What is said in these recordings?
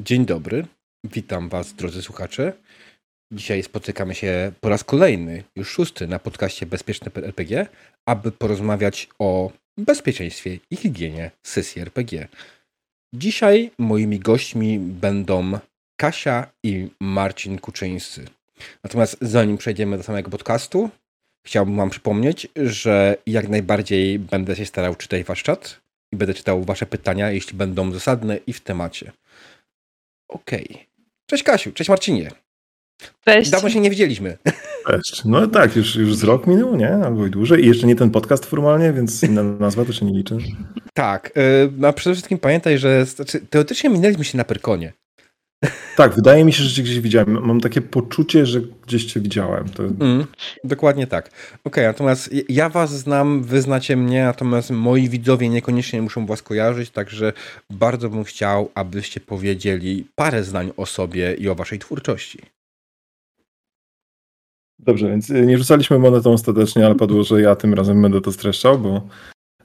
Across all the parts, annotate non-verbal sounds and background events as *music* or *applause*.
Dzień dobry, witam Was, drodzy słuchacze. Dzisiaj spotykamy się po raz kolejny, już szósty, na podcaście Bezpieczne RPG, aby porozmawiać o bezpieczeństwie i higienie sesji RPG. Dzisiaj moimi gośćmi będą Kasia i Marcin Kuczyńscy. Natomiast zanim przejdziemy do samego podcastu, chciałbym Wam przypomnieć, że jak najbardziej będę się starał czytać Wasz czat i będę czytał Wasze pytania, jeśli będą zasadne i w temacie. Okej. Okay. Cześć Kasiu, cześć Marcinie. Cześć. Dawno się nie widzieliśmy. *laughs* Cześć. No tak, już, już z rok minął, nie? Albo i dłużej. I jeszcze nie ten podcast formalnie, więc inna *laughs* nazwa to się nie liczy. Tak. Yy, a przede wszystkim pamiętaj, że znaczy, teoretycznie minęliśmy się na Pyrkonie. Tak, wydaje mi się, że cię gdzieś widziałem. Mam takie poczucie, że gdzieś cię widziałem. To... Mm, dokładnie tak. Okej, okay, natomiast ja was znam, wy znacie mnie, natomiast moi widzowie niekoniecznie muszą was kojarzyć, także bardzo bym chciał, abyście powiedzieli parę zdań o sobie i o waszej twórczości. Dobrze, więc nie rzucaliśmy monetą ostatecznie, ale padło, że ja tym razem będę to streszczał, bo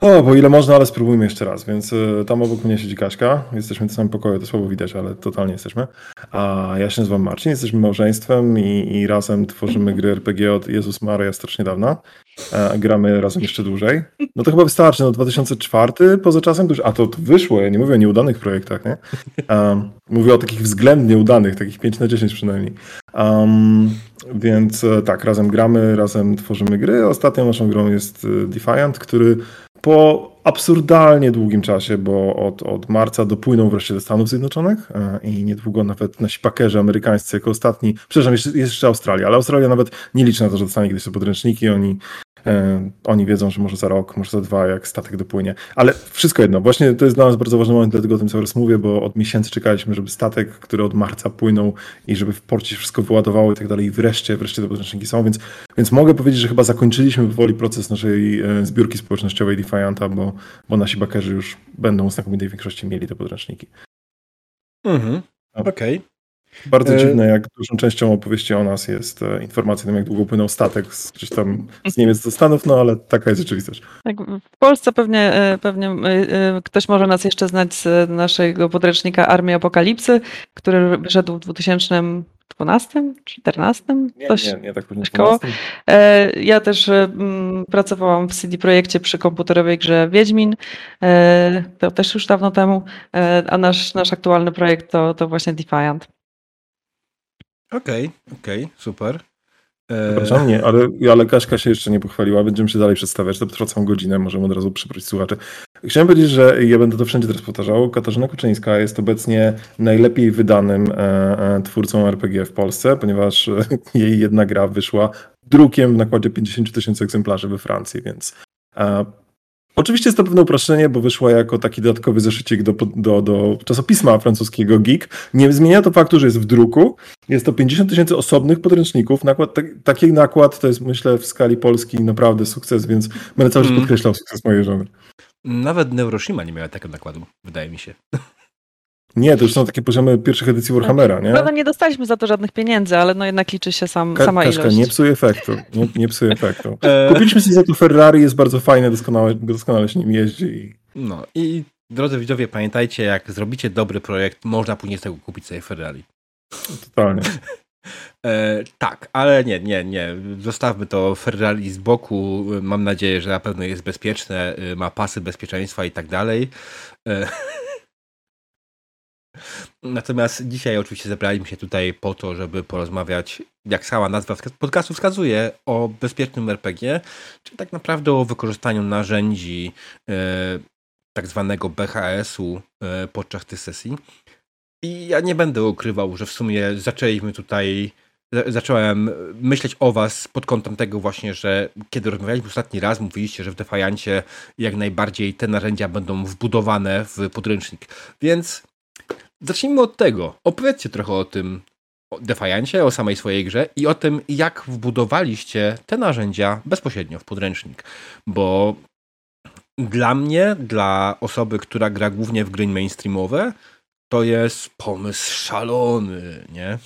o, bo ile można, ale spróbujmy jeszcze raz. Więc y, tam obok mnie siedzi Kaśka. Jesteśmy w samym pokoju, to słabo widać, ale totalnie jesteśmy. A ja się nazywam Marcin, jesteśmy małżeństwem i, i razem tworzymy gry RPG od Jezus Maria strasznie dawna. E, gramy razem jeszcze dłużej. No to chyba wystarczy, no 2004 poza czasem, już, a to, to wyszło, ja nie mówię o nieudanych projektach, nie? Um, mówię o takich względnie udanych, takich 5 na 10 przynajmniej. Um, więc e, tak, razem gramy, razem tworzymy gry. Ostatnią naszą grą jest e, Defiant, który po absurdalnie długim czasie, bo od, od marca dopłyną wreszcie do Stanów Zjednoczonych e, i niedługo nawet nasi pakerzy amerykańscy jako ostatni, przepraszam, jest jeszcze Australia, ale Australia nawet nie liczy na to, że dostanie kiedyś te podręczniki, oni oni wiedzą, że może za rok, może za dwa, jak statek dopłynie. Ale wszystko jedno, właśnie to jest dla nas bardzo ważny moment, dlatego o tym cały czas mówię, bo od miesięcy czekaliśmy, żeby statek, który od marca płynął i żeby w porcie wszystko wyładowało i tak dalej. I wreszcie, wreszcie te podręczniki są, więc, więc mogę powiedzieć, że chyba zakończyliśmy powoli proces naszej e, zbiórki społecznościowej Defianta, bo, bo nasi bakerzy już będą w znakomitej większości mieli te podręczniki. Mhm. Okej. Okay. Bardzo e... dziwne, jak dużą częścią opowieści o nas jest e, informacja o tym, jak długo płynął statek z, gdzieś tam z Niemiec do Stanów, no ale taka jest rzeczywistość. Tak, w Polsce pewnie, e, pewnie ktoś może nas jeszcze znać z naszego podręcznika Armii Apokalipsy, który wyszedł w 2012 czy 14? Coś, nie, nie, nie tak późno. Koło. Ja też pracowałam w CD Projekcie przy komputerowej grze Wiedźmin. To też już dawno temu. A nasz, nasz aktualny projekt to, to właśnie Defiant. Okej, okay, okej, okay, super. E, Przepraszam, nie, ale, ale Kaśka się jeszcze nie pochwaliła, będziemy się dalej przedstawiać, to trwa całą godzinę, możemy od razu przyprosić słuchaczy. Chciałem powiedzieć, że ja będę to wszędzie teraz powtarzał, Katarzyna Kuczyńska jest obecnie najlepiej wydanym e, e, twórcą RPG w Polsce, ponieważ *laughs* jej jedna gra wyszła drukiem w nakładzie 50 tysięcy egzemplarzy we Francji, więc Oczywiście jest to pewne uproszczenie, bo wyszła jako taki dodatkowy zeszycik do, do, do czasopisma francuskiego Geek. Nie zmienia to faktu, że jest w druku. Jest to 50 tysięcy osobnych podręczników. Nakład, tak, taki nakład to jest, myślę, w skali Polski naprawdę sukces, więc będę cały czas mm. podkreślał sukces mojej żony. Nawet Neuroshima nie miała takiego nakładu, wydaje mi się. Nie, to już są takie poziomy pierwszych edycji Warhammera, nie? Prawda, nie dostaliśmy za to żadnych pieniędzy, ale no jednak liczy się sam, Ka sama Kaszka, ilość. nie psuj efektu, nie, nie psuj efektu. *laughs* E, Kupiliśmy sobie za to Ferrari, jest bardzo fajne, doskonale, doskonale się nim jeździ. No i drodzy widzowie, pamiętajcie, jak zrobicie dobry projekt, można później z tego kupić sobie Ferrari. Totalnie. *laughs* E, tak, ale nie, nie, nie. Zostawmy to Ferrari z boku. Mam nadzieję, że na pewno jest bezpieczne, ma pasy bezpieczeństwa i tak dalej. E, *laughs* Natomiast dzisiaj oczywiście zebraliśmy się tutaj po to, żeby porozmawiać, jak sama nazwa podcastu wskazuje, o bezpiecznym RPG, czy tak naprawdę o wykorzystaniu narzędzi e, tak zwanego BHS-u e, podczas tej sesji. I ja nie będę ukrywał, że w sumie zaczęliśmy tutaj, zacząłem myśleć o was pod kątem tego właśnie, że kiedy rozmawialiśmy ostatni raz, mówiliście, że w Defiancie jak najbardziej te narzędzia będą wbudowane w podręcznik. Więc zacznijmy od tego. Opowiedzcie trochę o tym o Defiancie, o samej swojej grze i o tym, jak wbudowaliście te narzędzia bezpośrednio w podręcznik. Bo dla mnie, dla osoby, która gra głównie w gry mainstreamowe, to jest pomysł szalony, nie?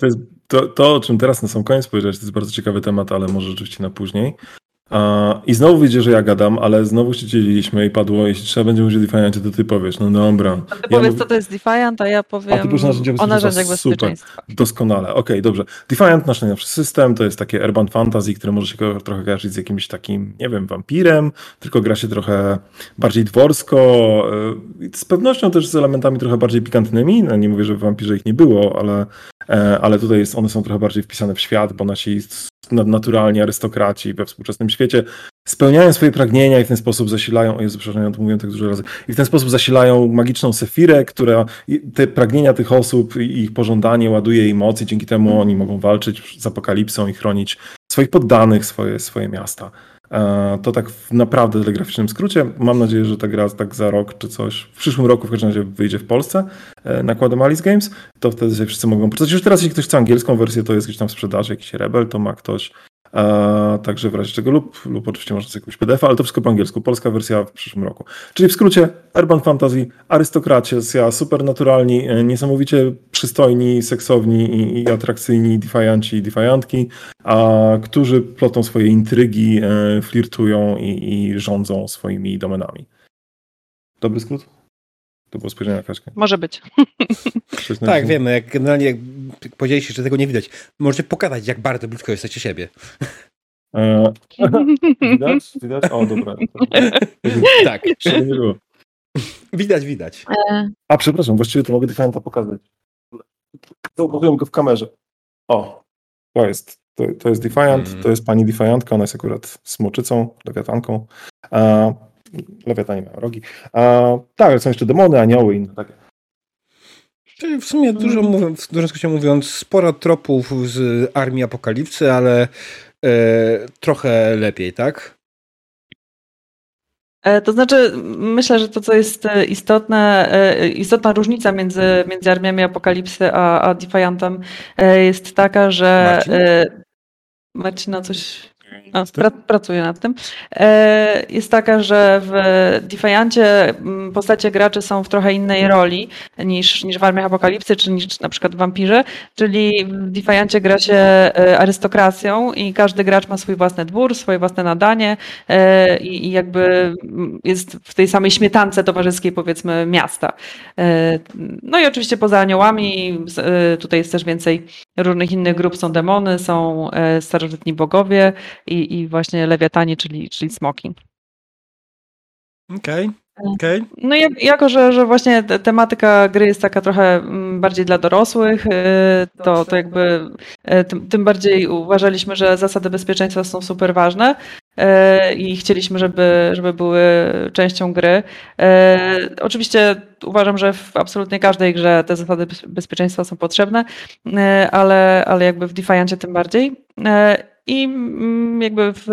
To, jest, to, to, o czym teraz na sam koniec powiedziałeś, to jest bardzo ciekawy temat, ale może rzeczywiście na później. I znowu wiecie, że ja gadam, ale znowu się dzieliliśmy i padło, jeśli trzeba będzie użyć Defiant, to ty powiesz, no dobra. A ty ja powiedz, co to jest Defiant, a ja powiem a ty narzędzia o narzędziach bezpieczeństwa. Super, doskonale. Okej, okay, dobrze. Defiant, nasz najnowszy system, to jest takie urban fantasy, które może się trochę kojarzyć z jakimś takim, nie wiem, wampirem, tylko gra się trochę bardziej dworsko, y, z pewnością też z elementami trochę bardziej pikantnymi. No, nie mówię, że w wampirze ich nie było, ale, e, ale tutaj jest, one są trochę bardziej wpisane w świat, bo nasi nadnaturalni arystokraci we współczesnym świecie spełniają swoje pragnienia i w ten sposób zasilają, o Jezu, przepraszam, ja to mówiłem tak dużo razy, i w ten sposób zasilają magiczną sefirę, która te pragnienia tych osób i ich pożądanie ładuje im moc i dzięki temu oni mogą walczyć z apokalipsą i chronić swoich poddanych, swoje, swoje miasta. E, to tak w naprawdę telegraficznym skrócie. Mam nadzieję, że ta gra tak za rok czy coś, w przyszłym roku w każdym razie wyjdzie w Polsce e, nakładem Alice Games, to wtedy się wszyscy mogą przeczytać. Już teraz, jeśli ktoś chce angielską wersję, to jest gdzieś tam w sprzedaży, jakiś Rebel, to ma ktoś a, także w razie czego lub, lub oczywiście można sobie jakąś PDF, ale to wszystko po angielsku. Polska wersja w przyszłym roku. Czyli w skrócie Urban Fantasy, arystokracja, supernaturalni, e, niesamowicie przystojni, seksowni i, i atrakcyjni defianci i defiantki, a, którzy plotą swoje intrygi, e, flirtują i, i rządzą swoimi domenami. Dobry skrót? To było spojrzenie na kaczkę. Może być. *laughs* tak, wiemy. Jak generalnie jak powiedzieliście, że tego nie widać. Możecie pokazać, jak bardzo blisko jesteście siebie. E, *laughs* widać? Widać? O, dobra. *laughs* tak. Widać, widać. E. A, przepraszam, właściwie to mogę Defianta pokazać. Zauważyłem go w kamerze. O, to jest, to, to jest Defiant, mm. to jest pani Defiantka, ona jest akurat smoczycą, lewiatanką. Lewiatanie mają rogi. A, tak, ale są jeszcze demony, anioły i inne takie. Czyli w sumie dużo mm. mówiąc, w dużym skrócie mówiąc, sporo tropów z Armii Apokalipsy, ale e, trochę lepiej, tak? E, to znaczy, myślę, że to, co jest e, istotne, e, istotna różnica między, między armiami Apokalipsy a, a Defiantem jest taka, że Marcin? Marcina coś a, pra, pracuję nad tym. E, jest taka, że w Defiancie postacie graczy są w trochę innej roli niż, niż w Armiach Apokalipsy, czy niż na przykład w Wampirze, czyli w Defiancie gra się e, arystokracją i każdy gracz ma swój własny dwór, swoje własne nadanie e, i jakby jest w tej samej śmietance towarzyskiej powiedzmy miasta. No i oczywiście poza aniołami tutaj jest też więcej różnych innych grup, są demony, są starożytni bogowie i, i właśnie lewiatanie, czyli, czyli smoki. Okej. Okay. Okay. No jak, jako, że, że właśnie tematyka gry jest taka trochę mm, bardziej dla dorosłych, y, to, to jakby tym, tym bardziej uważaliśmy, że zasady bezpieczeństwa są super ważne i chcieliśmy, żeby, żeby były częścią gry. Oczywiście uważam, że w absolutnie każdej grze te zasady bezpieczeństwa są potrzebne, ale, ale jakby w Defiancie tym bardziej. I mm, jakby w,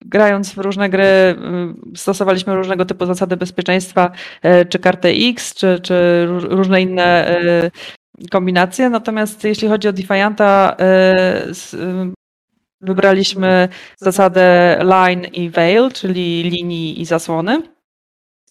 grając w różne gry mm, stosowaliśmy różnego typu zasady bezpieczeństwa, e, czy kartę X, czy, czy różne inne e, kombinacje. Natomiast jeśli chodzi o Defianta, e, wybraliśmy zasadę line i veil, czyli linii i zasłony.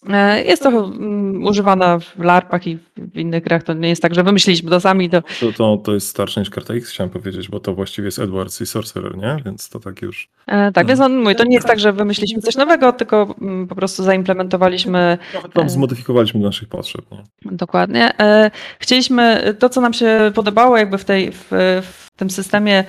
E, jest to mm, używana w LARPach i w innych grach. To nie jest tak, że wymyśliliśmy to sami. To, to, to, to jest starsze niż karta X, chciałem powiedzieć, bo to właściwie jest Edwards i Sorcerer, nie? Więc to tak już. E, tak, więc on mówi, to nie jest tak, że wymyśliliśmy coś nowego, tylko mm, po prostu zaimplementowaliśmy. Trochę e, zmodyfikowaliśmy do naszych potrzeb. Nie? Dokładnie. E, chcieliśmy to, co nam się podobało, jakby w tej. W, w tym systemie,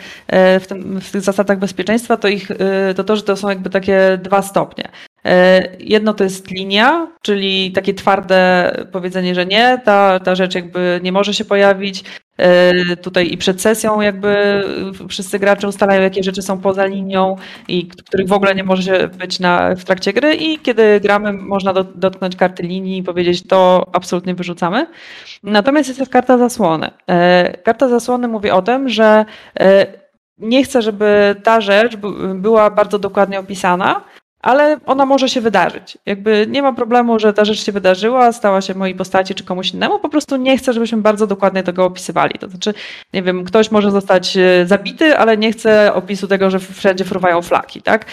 w, tym, w tych zasadach bezpieczeństwa, to, ich, to to, że to są jakby takie dwa stopnie. E, jedno to jest linia, czyli takie twarde powiedzenie, że nie, ta, ta rzecz jakby nie może się pojawić. E, tutaj i przed sesją jakby wszyscy gracze ustalają, jakie rzeczy są poza linią i których w ogóle nie może być na, w trakcie gry i kiedy gramy można do, dotknąć karty linii i powiedzieć to absolutnie wyrzucamy. Natomiast jest też karta zasłony. E, karta zasłony mówi o tym, że nie chcę, żeby ta rzecz była bardzo dokładnie opisana, ale ona może się wydarzyć. Jakby nie ma problemu, że ta rzecz się wydarzyła, stała się mojej postaci czy komuś innemu, po prostu nie chcę, żebyśmy bardzo dokładnie tego opisywali. To znaczy, nie wiem, ktoś może zostać e, zabity, ale nie chce opisu tego, że wszędzie fruwają flaki, tak?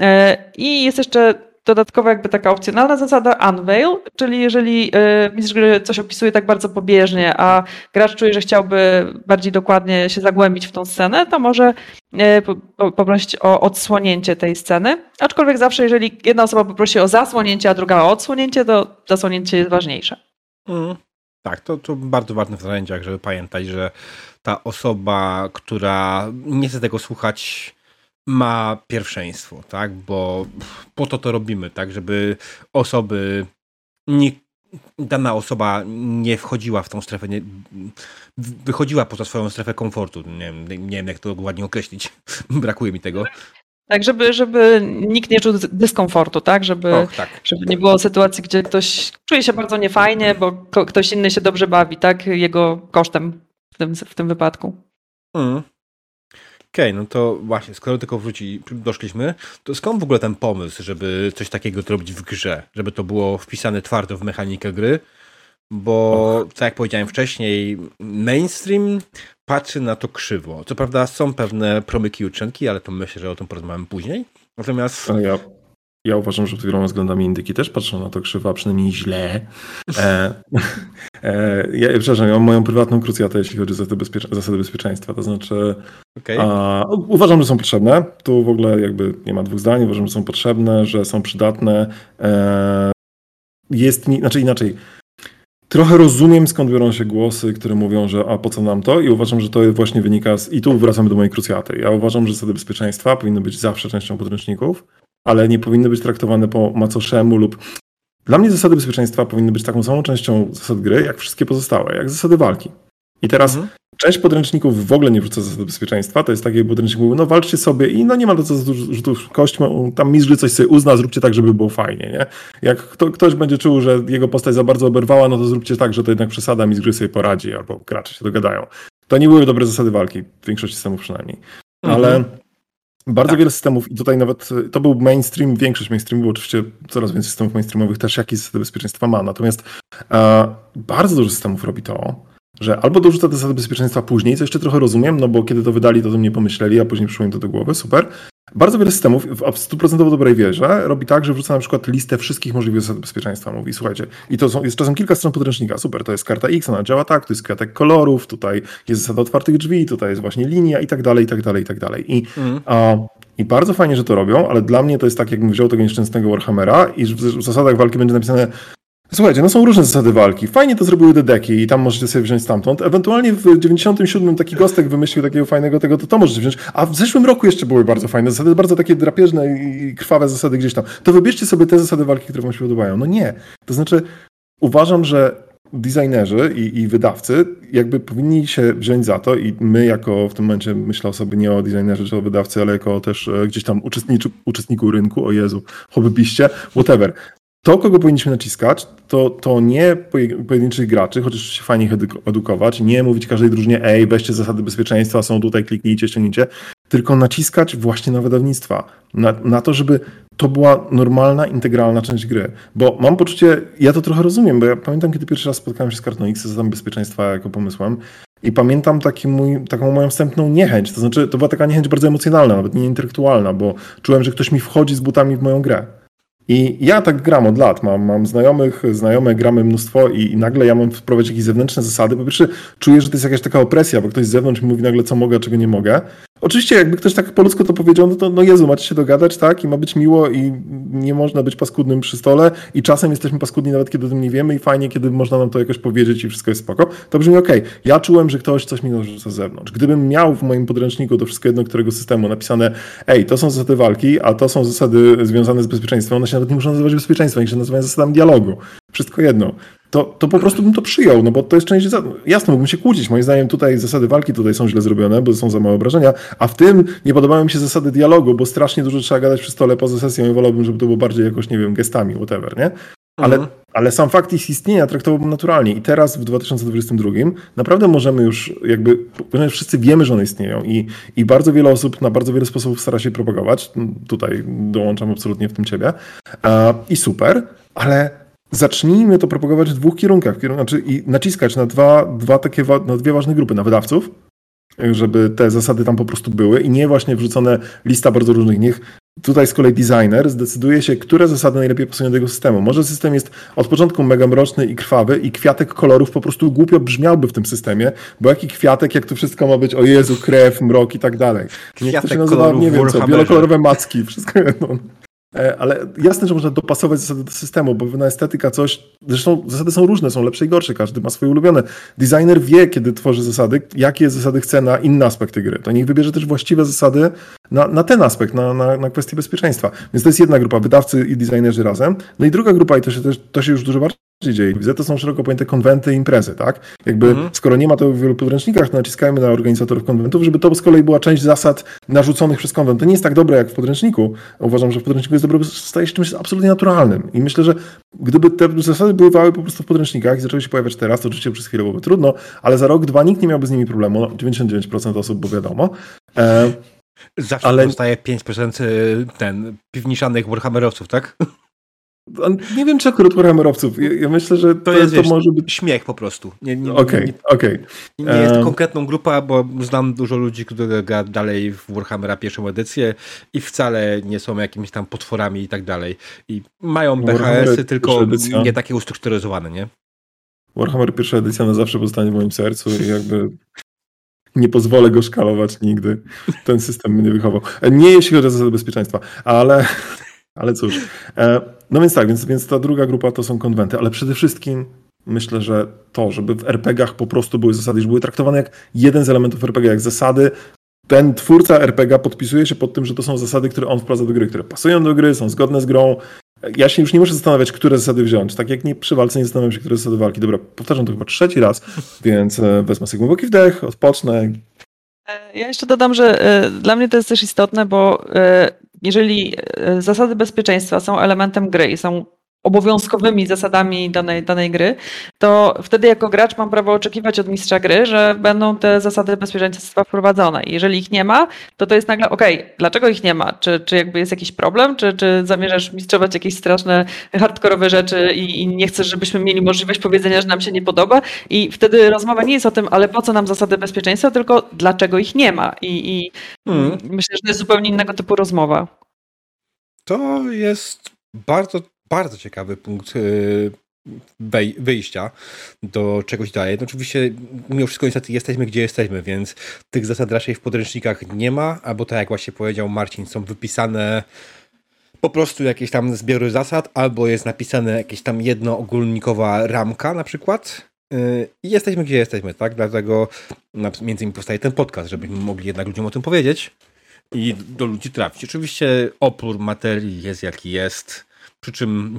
E, I jest jeszcze dodatkowa jakby taka opcjonalna zasada unveil, czyli jeżeli mistrz gry coś opisuje tak bardzo pobieżnie, a gracz czuje, że chciałby bardziej dokładnie się zagłębić w tą scenę, to może poprosić o odsłonięcie tej sceny. Aczkolwiek zawsze, jeżeli jedna osoba poprosi o zasłonięcie, a druga o odsłonięcie, to zasłonięcie jest ważniejsze. Mm. Tak, to, to bardzo ważne w narzędziach, żeby pamiętać, że ta osoba, która nie chce tego słuchać, ma pierwszeństwo, tak? Bo po to to robimy, tak? Żeby osoby, nie, dana osoba nie wchodziła w tą strefę, nie, wychodziła poza swoją strefę komfortu. Nie wiem, nie wiem jak to ładnie określić. *laughs* Brakuje mi tego. Tak, żeby, żeby nikt nie czuł dyskomfortu, tak? Żeby, Och, tak? żeby nie było sytuacji, gdzie ktoś czuje się bardzo niefajnie, bo ktoś inny się dobrze bawi, tak? Jego kosztem w tym, w tym wypadku. Mm. Okej, okay, no to właśnie, skoro tylko wróci, doszliśmy, to skąd w ogóle ten pomysł, żeby coś takiego zrobić w grze? Żeby to było wpisane twardo w mechanikę gry? Bo, tak jak powiedziałem wcześniej, mainstream patrzy na to krzywo. Co prawda są pewne promyki i uczynki, ale to myślę, że o tym porozmawiamy później. Natomiast... Ja, ja uważam, że pod wieloma względami indyki też patrzą na to krzywo, a przynajmniej źle. E, *laughs* e, ja, przepraszam, ja mam moją prywatną krucjatę, jeśli chodzi o zasady, bezpiecz zasady bezpieczeństwa. To znaczy, okay. a, uważam, że są potrzebne. Tu w ogóle jakby nie ma dwóch zdań. Uważam, że są potrzebne, że są przydatne. E, jest, znaczy inaczej, Trochę rozumiem, skąd biorą się głosy, które mówią, że a po co nam to? I uważam, że to właśnie wynika z... I tu wracamy do mojej krucjaty. Ja uważam, że zasady bezpieczeństwa powinny być zawsze częścią podręczników, ale nie powinny być traktowane po macoszemu lub... Dla mnie zasady bezpieczeństwa powinny być taką samą częścią zasad gry, jak wszystkie pozostałe, jak zasady walki. I teraz mhm. Część podręczników w ogóle nie wrzuca zasad bezpieczeństwa. To jest takie, podręcznik mówi, no walczcie sobie i no nie ma do co rzutów kośćmi, tam mistrz coś sobie uzna, zróbcie tak, żeby było fajnie, nie? Jak kto, ktoś będzie czuł, że jego postać za bardzo oberwała, no to zróbcie tak, że to jednak przesada, mistrz sobie poradzi, albo gracze się dogadają. To nie były dobre zasady walki, w większości systemów przynajmniej. Ale mhm. Bardzo tak. wiele systemów i tutaj nawet to był mainstream, większość mainstreamu, bo oczywiście coraz więcej systemów mainstreamowych też jakieś zasady bezpieczeństwa ma, natomiast e, bardzo dużo systemów robi to, że albo dorzuca te zasady bezpieczeństwa później, co jeszcze trochę rozumiem, no bo kiedy to wydali, to o tym nie pomyśleli, a później przyszło im to do głowy, super. Bardzo wiele systemów w stuprocentowo dobrej wierze robi tak, że wrzuca na przykład listę wszystkich możliwych zasad bezpieczeństwa. Mówi, słuchajcie, i to są, jest czasem kilka stron podręcznika, super, to jest karta X, ona działa tak, to jest kwiatek kolorów, tutaj jest zasada otwartych drzwi, tutaj jest właśnie linia i tak dalej, i tak dalej, i tak dalej. I, mm. a, i bardzo fajnie, że to robią, ale dla mnie to jest tak, jakbym wziął tego nieszczęsnego Warhammera i w zasadach walki będzie napisane Słuchajcie, no są różne zasady walki. Fajnie to zrobiły dedeki i tam możecie sobie wziąć stamtąd. Ewentualnie w 97 taki gostek wymyślił takiego fajnego tego, to to możecie wziąć. A w zeszłym roku jeszcze były bardzo fajne zasady, bardzo takie drapieżne i krwawe zasady gdzieś tam. To wybierzcie sobie te zasady walki, które wam się podobają. No nie. To znaczy, uważam, że designerzy i, i, wydawcy jakby powinni się wziąć za to i my jako w tym momencie myślę sobie nie o designerze czy o wydawcy, ale jako też e, gdzieś tam uczestniku rynku, o Jezu, hobbybiście, whatever to, kogo powinniśmy naciskać, to, to nie pojedynczych graczy, chociaż się fajnie ich edukować, nie mówić każdej drużynie, ej, weźcie zasady bezpieczeństwa, są tutaj, kliknijcie, ściągnijcie, tylko naciskać właśnie na wydawnictwa, na, na to, żeby to była normalna, integralna część gry. Bo mam poczucie, ja to trochę rozumiem, bo ja pamiętam, kiedy pierwszy raz spotkałem się z kartą X, z zasadami bezpieczeństwa jako pomysłem i pamiętam taki mój, taką moją wstępną niechęć, to znaczy to była taka niechęć bardzo emocjonalna, nawet nie intelektualna, bo czułem, że ktoś mi wchodzi z butami w moją grę. I ja tak gram od lat, mam, mam znajomych, znajome, gramy mnóstwo i, i, nagle ja mam wprowadzić jakieś zewnętrzne zasady. Po pierwsze czuję, że to jest jakaś taka opresja, bo ktoś z zewnątrz mi mówi nagle co mogę, a czego nie mogę. Oczywiście jakby ktoś tak po ludzku to powiedział, no to no Jezu, macie się dogadać, tak? I ma być miło i nie można być paskudnym przy stole i czasem jesteśmy paskudni nawet kiedy o tym nie wiemy i fajnie, kiedy można nam to jakoś powiedzieć i wszystko jest spoko. To brzmi okej. Okay. Ja czułem, że ktoś coś mi narzuca z zewnątrz. Gdybym miał w moim podręczniku do wszystkiego jedno którego systemu napisane ej, to są zasady walki, a to są zasady związane z bezpieczeństwem, one się nawet nie muszą nazywać bezpieczeństwem, one się nazywają zasadami dialogu. Wszystko jedno to, to po prostu bym to przyjął, no bo to jest część, jasno, mógłbym się kłócić, moim zdaniem tutaj zasady walki tutaj są źle zrobione, bo są za małe obrażenia, a w tym nie podobają mi się zasady dialogu, bo strasznie dużo trzeba gadać przy stole poza sesją i wolałbym, żeby to było bardziej jakoś, nie wiem, gestami, whatever, nie? Ale, mhm. ale sam fakt ich istnienia traktowałbym naturalnie i teraz w 2022 naprawdę możemy już jakby, ponieważ wszyscy wiemy, że one istnieją i, i bardzo wiele osób na bardzo wiele sposobów stara się propagować, tutaj dołączam absolutnie w tym ciebie i super, ale zacznijmy to propagować w dwóch kierunkach, znaczy i naciskać na dwa, dwa takie, na dwie ważne grupy, na wydawców, żeby te zasady tam po prostu były i nie właśnie wrzucone lista bardzo różnych. Niech Tutaj z kolei designer zdecyduje się, które zasady najlepiej pasują do jego systemu. Może system jest od początku mega mroczny i krwawy i kwiatek kolorów po prostu głupio brzmiałby w tym systemie, bo jaki kwiatek, jak to wszystko ma być, o Jezu, krew, mrok i tak dalej. Niech to się nazywa, nie wiem co, wielokolorowe macki, wszystko jedno. E, ale jasne, że można dopasować zasady do systemu, bo pewna estetyka coś. Zresztą zasady są różne, są lepsze i gorsze, każdy ma swoje ulubione. Designer wie, kiedy tworzy zasady, jakie zasady chce na inne aspekty gry. To niech wybierze też właściwe zasady na, na ten aspekt, na, na, na kwestię bezpieczeństwa. Więc to jest jedna grupa, wydawcy i designerzy razem. No i druga grupa, i to się, to się już dużo bardziej dzieje. Widzę, to są szeroko pojęte konwenty i imprezy, tak? Jakby mhm. skoro nie ma to w wielu podręcznikach, to naciskajmy na organizatorów konwentów, żeby to z kolei była część zasad narzuconych przez konwent. To nie jest tak dobre jak w podręczniku. Uważam, że w podręczniku jest dobre, bo staje się czymś absolutnie naturalnym. I myślę, że gdyby te zasady bywały po prostu w podręcznikach i zaczęły się pojawiać teraz, to oczywiście przez chwilę byłoby trudno, ale za rok, dwa nikt nie miałby z nimi problemu. No, 99% osób, bo wiadomo. E, Zawsze ale... zostaje 5% y, ten piwniszanych Warhammerowców, tak? Nie wiem, czy akurat Warhammerowców. Ja, ja myślę, że to, to jest to może być... śmiech po prostu. Nie, nie, okay, nie, okay. nie, nie jest to konkretną grupa, bo znam dużo ludzi, którzy gra dalej w Warhammera pierwszą edycję i wcale nie są jakimiś tam potworami i tak dalej. I mają BHS-y, tylko nie takie ustrukturyzowane, nie? Warhammer pierwsza edycja na zawsze pozostanie w moim sercu i jakby nie pozwolę go szkalować nigdy. Ten system mnie wychował. Nie jeśli chodzi o zasady bezpieczeństwa, ale, ale cóż. E, no więc tak, więc, więc ta druga grupa to są konwenty, ale przede wszystkim myślę, że to, żeby w RPGach po prostu były zasady, że były traktowane jak jeden z elementów RPG, jak zasady, ten twórca RPG podpisuje się pod tym, że to są zasady, które on wprowadza do gry, które pasują do gry, są zgodne z grą. Ja się już nie muszę zastanawiać, które zasady wziąć. Tak jak nie przy walce nie zastanawiam się, które zasady walki. Dobra, powtarzam to chyba trzeci raz, więc e, wezmę sobie głęboki wdech, odpocznę. E, ja jeszcze dodam, że dla mnie to jest też istotne, bo jeżeli zasady bezpieczeństwa są elementem gry i są obowiązkowymi zasadami danej, danej gry, to wtedy jako gracz mam prawo oczekiwać od mistrza gry, że będą te zasady bezpieczeństwa wprowadzone. Jeżeli ich nie ma, to to jest nagle ok, dlaczego ich nie ma? Czy, czy jakby jest jakiś problem? Czy, czy zamierzasz mistrzować jakieś straszne, hardkorowe rzeczy i, i nie chcesz, żebyśmy mieli możliwość powiedzenia, że nam się nie podoba? I wtedy rozmowa nie jest o tym, ale po co nam zasady bezpieczeństwa, tylko dlaczego ich nie ma? I, i hmm. myślę, że to jest zupełnie innego typu rozmowa. To jest bardzo bardzo ciekawy punkt y, wyjścia do czegoś dalej. No oczywiście mimo wszystko niestety jesteśmy gdzie jesteśmy, więc tych zasad raczej w podręcznikach nie ma, albo tak jak właśnie powiedział Marcin, są wypisane po prostu jakieś tam zbiory zasad, albo jest napisane jakieś tam jedno ogólnikowa ramka na przykład y, i jesteśmy gdzie jesteśmy, tak? Dlatego między innymi powstaje ten podcast, żebyśmy mogli jednak ludziom o tym powiedzieć i do ludzi trafić. Oczywiście opór materii jest jaki jest, przy czym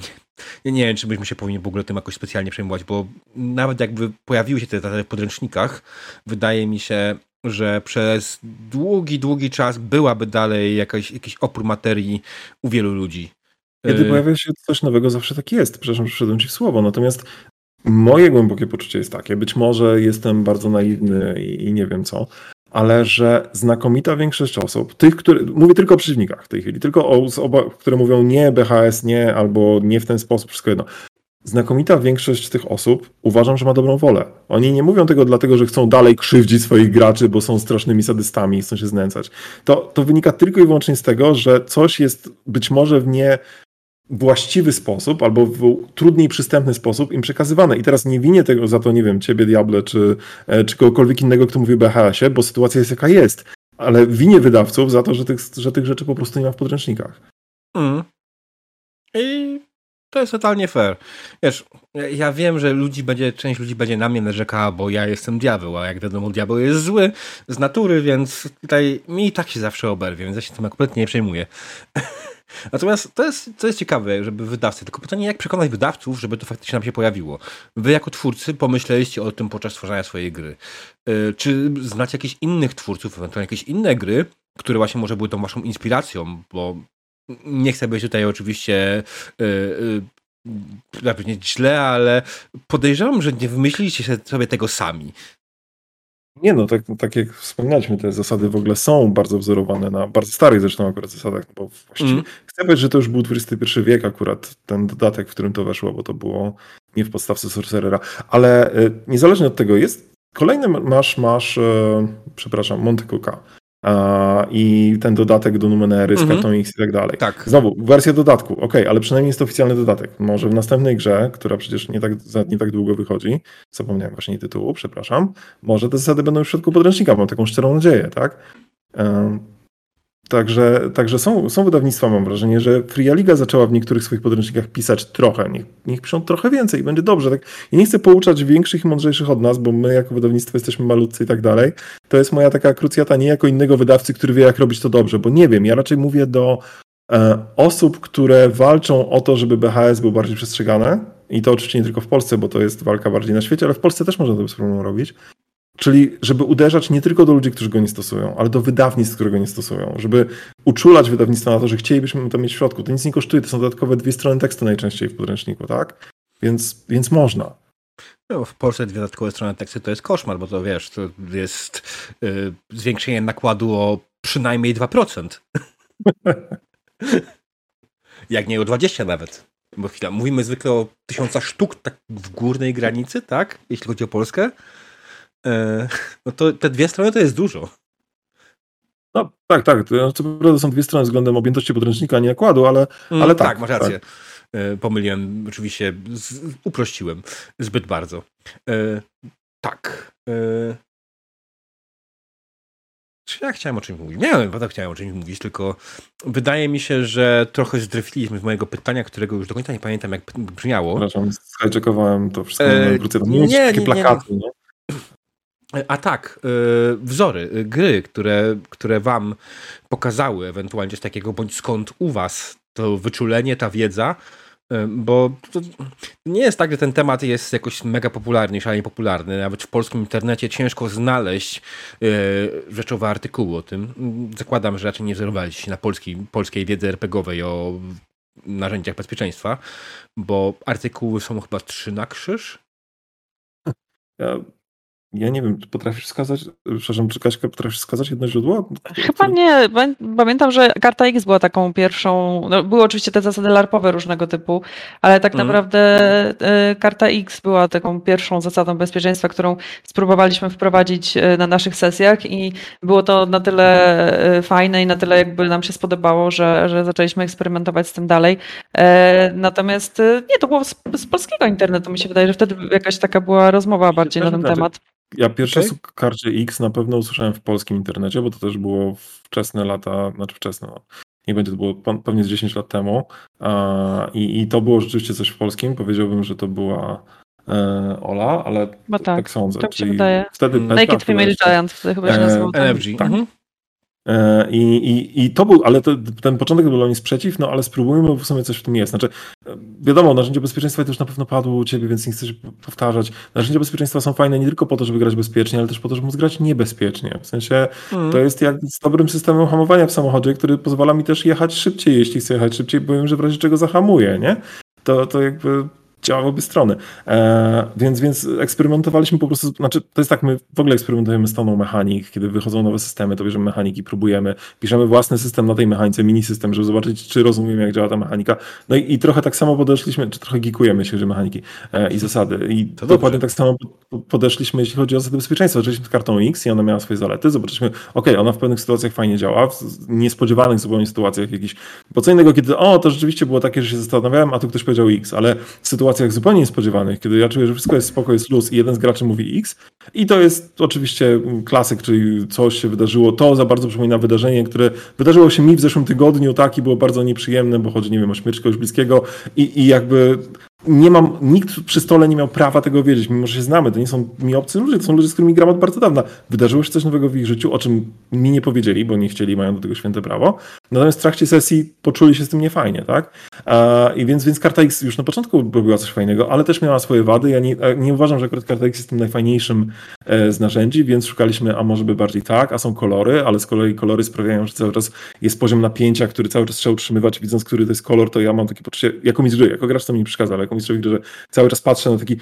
ja nie wiem, czy byśmy się powinni w ogóle tym jakoś specjalnie przejmować, bo nawet jakby pojawiły się te zasady w podręcznikach, wydaje mi się, że przez długi, długi czas byłaby dalej jakaś, jakiś opór materii u wielu ludzi. Kiedy y- pojawia się coś nowego, zawsze tak jest. Przepraszam, przyszedłem ci w słowo. Natomiast moje głębokie poczucie jest takie, być może jestem bardzo naiwny i, i nie wiem co, ale że znakomita większość osób, tych, które, mówię tylko o przeciwnikach w tej chwili, tylko o osobach, które mówią nie, BHS nie, albo nie w ten sposób, wszystko jedno. Znakomita większość tych osób uważam, że ma dobrą wolę. Oni nie mówią tego dlatego, że chcą dalej krzywdzić swoich graczy, bo są strasznymi sadystami i chcą się znęcać. To, to wynika tylko i wyłącznie z tego, że coś jest być może w nie właściwy sposób albo w trudniej przystępny sposób im przekazywane. I teraz nie winię tego za to, nie wiem, ciebie, Diable, czy, e, czy kogokolwiek innego, kto mówi o BHS-ie, bo sytuacja jest jaka jest. Ale winię wydawców za to, że tych, że tych rzeczy po prostu nie ma w podręcznikach. Mm. I to jest totalnie fair. Wiesz, ja wiem, że ludzi będzie, część ludzi będzie na mnie narzekała, bo ja jestem diabeł, a jak wiadomo, diabeł jest zły z natury, więc tutaj mi i tak się zawsze oberwie, więc ja się tym kompletnie nie przejmuję. *laughs* Natomiast to jest, to jest ciekawe, żeby wydawcy, tylko pytanie, jak przekonać wydawców, żeby to faktycznie nam się pojawiło. Wy jako twórcy pomyśleliście o tym podczas tworzenia swojej gry. Y, czy znacie jakichś innych twórców, ewentualnie jakieś inne gry, które właśnie może były tą waszą inspiracją, bo nie chcę być tutaj oczywiście yy, yy, źle, ale podejrzewam, że nie wymyśliliście sobie tego sami. Nie no, tak, tak jak wspominaliśmy, te zasady w ogóle są bardzo wzorowane na bardzo starych zresztą akurat zasadach, bo właściwie mm. chcę powiedzieć, że to już był XXI wiek akurat, ten dodatek, w którym to weszło, bo to było nie w podstawce Sorcerera, ale y, niezależnie od tego jest, kolejny masz, masz, y, przepraszam, Monte Cooka. I ten dodatek do Numenery z mhm. kartą X i tak dalej. Tak. Znowu, wersja dodatku, ok, ale przynajmniej jest to oficjalny dodatek. Może w następnej grze, która przecież nie tak, nie tak długo wychodzi, zapomniałem właśnie tytułu, przepraszam, może te zasady będą już w środku podręcznika, mam taką szczerą nadzieję, tak? Także, także są, są wydawnictwa, mam wrażenie, że Fria Liga zaczęła w niektórych swoich podręcznikach pisać trochę. Niech, niech piszą trochę więcej i będzie dobrze. Tak? Nie chcę pouczać większych i mądrzejszych od nas, bo my jako wydawnictwo jesteśmy malutcy i tak dalej. To jest moja taka krucjata nie jako innego wydawcy, który wie, jak robić to dobrze, bo nie wiem. Ja raczej mówię do e, osób, które walczą o to, żeby BHS był bardziej przestrzegane. I to oczywiście nie tylko w Polsce, bo to jest walka bardziej na świecie, ale w Polsce też można to bez problemu robić. Czyli, żeby uderzać nie tylko do ludzi, którzy go nie stosują, ale do wydawnictw, które go nie stosują. Żeby uczulać wydawnictwa na to, że chcielibyśmy to mieć w środku. To nic nie kosztuje, to są dodatkowe dwie strony tekstu najczęściej w podręczniku, tak? Więc, więc można. No, w Polsce dwie dodatkowe strony tekstu to jest koszmar, bo to wiesz, to jest yy, zwiększenie nakładu o przynajmniej 2%. *laughs* Jak nie o 20 nawet. Bo chwila, mówimy zwykle o tysiąca sztuk tak w górnej granicy, tak? Jeśli chodzi o Polskę. E, no to te dwie strony to jest dużo. No tak, tak. Co prawda są dwie strony względem objętości podręcznika, a nie nakładu, ale, mm, ale tak. Tak, masz rację. Tak. E, pomyliłem, oczywiście z, uprościłem zbyt bardzo. E, tak. E, czy ja chciałem o czymś mówić? Nie wiem, naprawdę chciałem o czymś mówić, tylko wydaje mi się, że trochę zdrefiliśmy z mojego pytania, którego już do końca nie pamiętam, jak brzmiało. Przepraszam, skycheckowałem to wszystko e, wrócę. Nie, nie, nie, takie plakaty, nie? A tak, y, wzory, y, gry, które, które wam pokazały ewentualnie z takiego bądź skąd u was to wyczulenie, ta wiedza, y, bo nie jest tak, że ten temat jest jakoś mega popularny, szalenie popularny. Nawet w polskim internecie ciężko znaleźć rzeczowe artykuły o tym. Zakładam, że raczej nie wzorowaliście się na polskiej, polskiej wiedzy RPGowej o narzędziach bezpieczeństwa, bo artykuły są chyba trzy na krzyż. Ja nie wiem, potrafisz wskazać, przepraszam, czy Kaśka potrafisz wskazać jedno źródło? Chyba nie. Pamiętam, że karta X była taką pierwszą, no, były oczywiście te zasady larpowe różnego typu, ale tak mm. naprawdę e, karta X była taką pierwszą zasadą bezpieczeństwa, którą spróbowaliśmy wprowadzić e, na naszych sesjach i było to na tyle e, fajne i na tyle jakby nam się spodobało, że, że zaczęliśmy eksperymentować z tym dalej. Natomiast nie, to było z, z polskiego internetu, mi się wydaje, że wtedy jakaś taka była rozmowa bardziej na ten temat. Ja pierwszy okay. o karcie X na pewno usłyszałem w polskim internecie, bo to też było wczesne lata, znaczy wczesne, no. nie będzie, to było pewnie z 10 lat temu i, i to było rzeczywiście coś w polskim. Powiedziałbym, że to była e, Ola, ale tak, tak, sądzę. Tak się wydaje. Wtedy mm. Naked Female Giant wtedy chyba się e, nazywał. NFG. Tak. Mhm. E, I, i, I to był, ale to, ten początek był dla mnie sprzeciw, no ale spróbujmy, bo w sumie coś w tym jest. Znaczy, e, wiadomo, narzędzia bezpieczeństwa to już na pewno padło u ciebie, więc nie chcę się powtarzać. Narzędzia bezpieczeństwa są fajne nie tylko po to, żeby grać bezpiecznie, ale też po to, żeby móc grać niebezpiecznie. W sensie mm. to jest jak z dobrym systemem hamowania w samochodzie, który pozwala mi też jechać szybciej, jeśli chcę jechać szybciej, bo wiem, że w razie czego zahamuję, nie? To, to jakby działały obie strony. E, więc, więc eksperymentowaliśmy po prostu, znaczy to jest tak, my w ogóle eksperymentujemy z toną mechanik, kiedy wychodzą nowe systemy, to bierzemy mechaniki, próbujemy, piszemy własny system na tej mechanice, mini system, żeby zobaczyć, czy rozumiemy, jak działa ta mechanika. No i, i trochę tak samo podeszliśmy, czy trochę gikujemy, chodzi o mechaniki e, i zasady. I to dokładnie dobrze. tak samo podeszliśmy, jeśli chodzi o zasady bezpieczeństwa. Zaczęliśmy z kartą X i ona miała swoje zalety, zobaczyliśmy, ok, ona w pewnych sytuacjach fajnie działa, w niespodziewanych zupełnie sytuacjach jakichś, bo co innego, kiedy o, to rzeczywiście było takie, że się zastanawiałem, a tu ktoś powiedział X, ale sytuacja sytuacjach zupełnie niespodziewanych, kiedy ja czuję, że wszystko jest spoko, jest luz i jeden z graczy mówi X i to jest oczywiście klasyk, czyli coś się wydarzyło, to za bardzo przypomina wydarzenie, które wydarzyło się mi w zeszłym tygodniu, tak, i było bardzo nieprzyjemne, bo chodzi, nie wiem, o śmierć kogoś bliskiego i, i jakby nie mam, nikt przy stole nie miał prawa tego wiedzieć, mimo że się znamy, to nie są mi obcy ludzie, to są ludzie, z którymi gram od bardzo dawna. Wydarzyło się coś nowego w ich życiu, o czym mi nie powiedzieli, bo nie chcieli, mają do tego święte prawo. Natomiast w trakcie sesji poczuli się z tym niefajnie, tak? I więc, więc karta X już na początku robiła coś fajnego, ale też miała swoje wady. Ja nie, nie uważam, że akurat karta X jest tym najfajniejszym e, z narzędzi, więc szukaliśmy, a może by bardziej tak, a są kolory, ale z kolei kolory sprawiają, że cały czas jest poziom napięcia, który cały czas trzeba utrzymywać. Widząc, który to jest kolor, to ja mam takie poczucie, jako mistrz gry, jako gracz to mi przeszkadza, ale jako mistrzowi gry, że cały czas patrzę na taki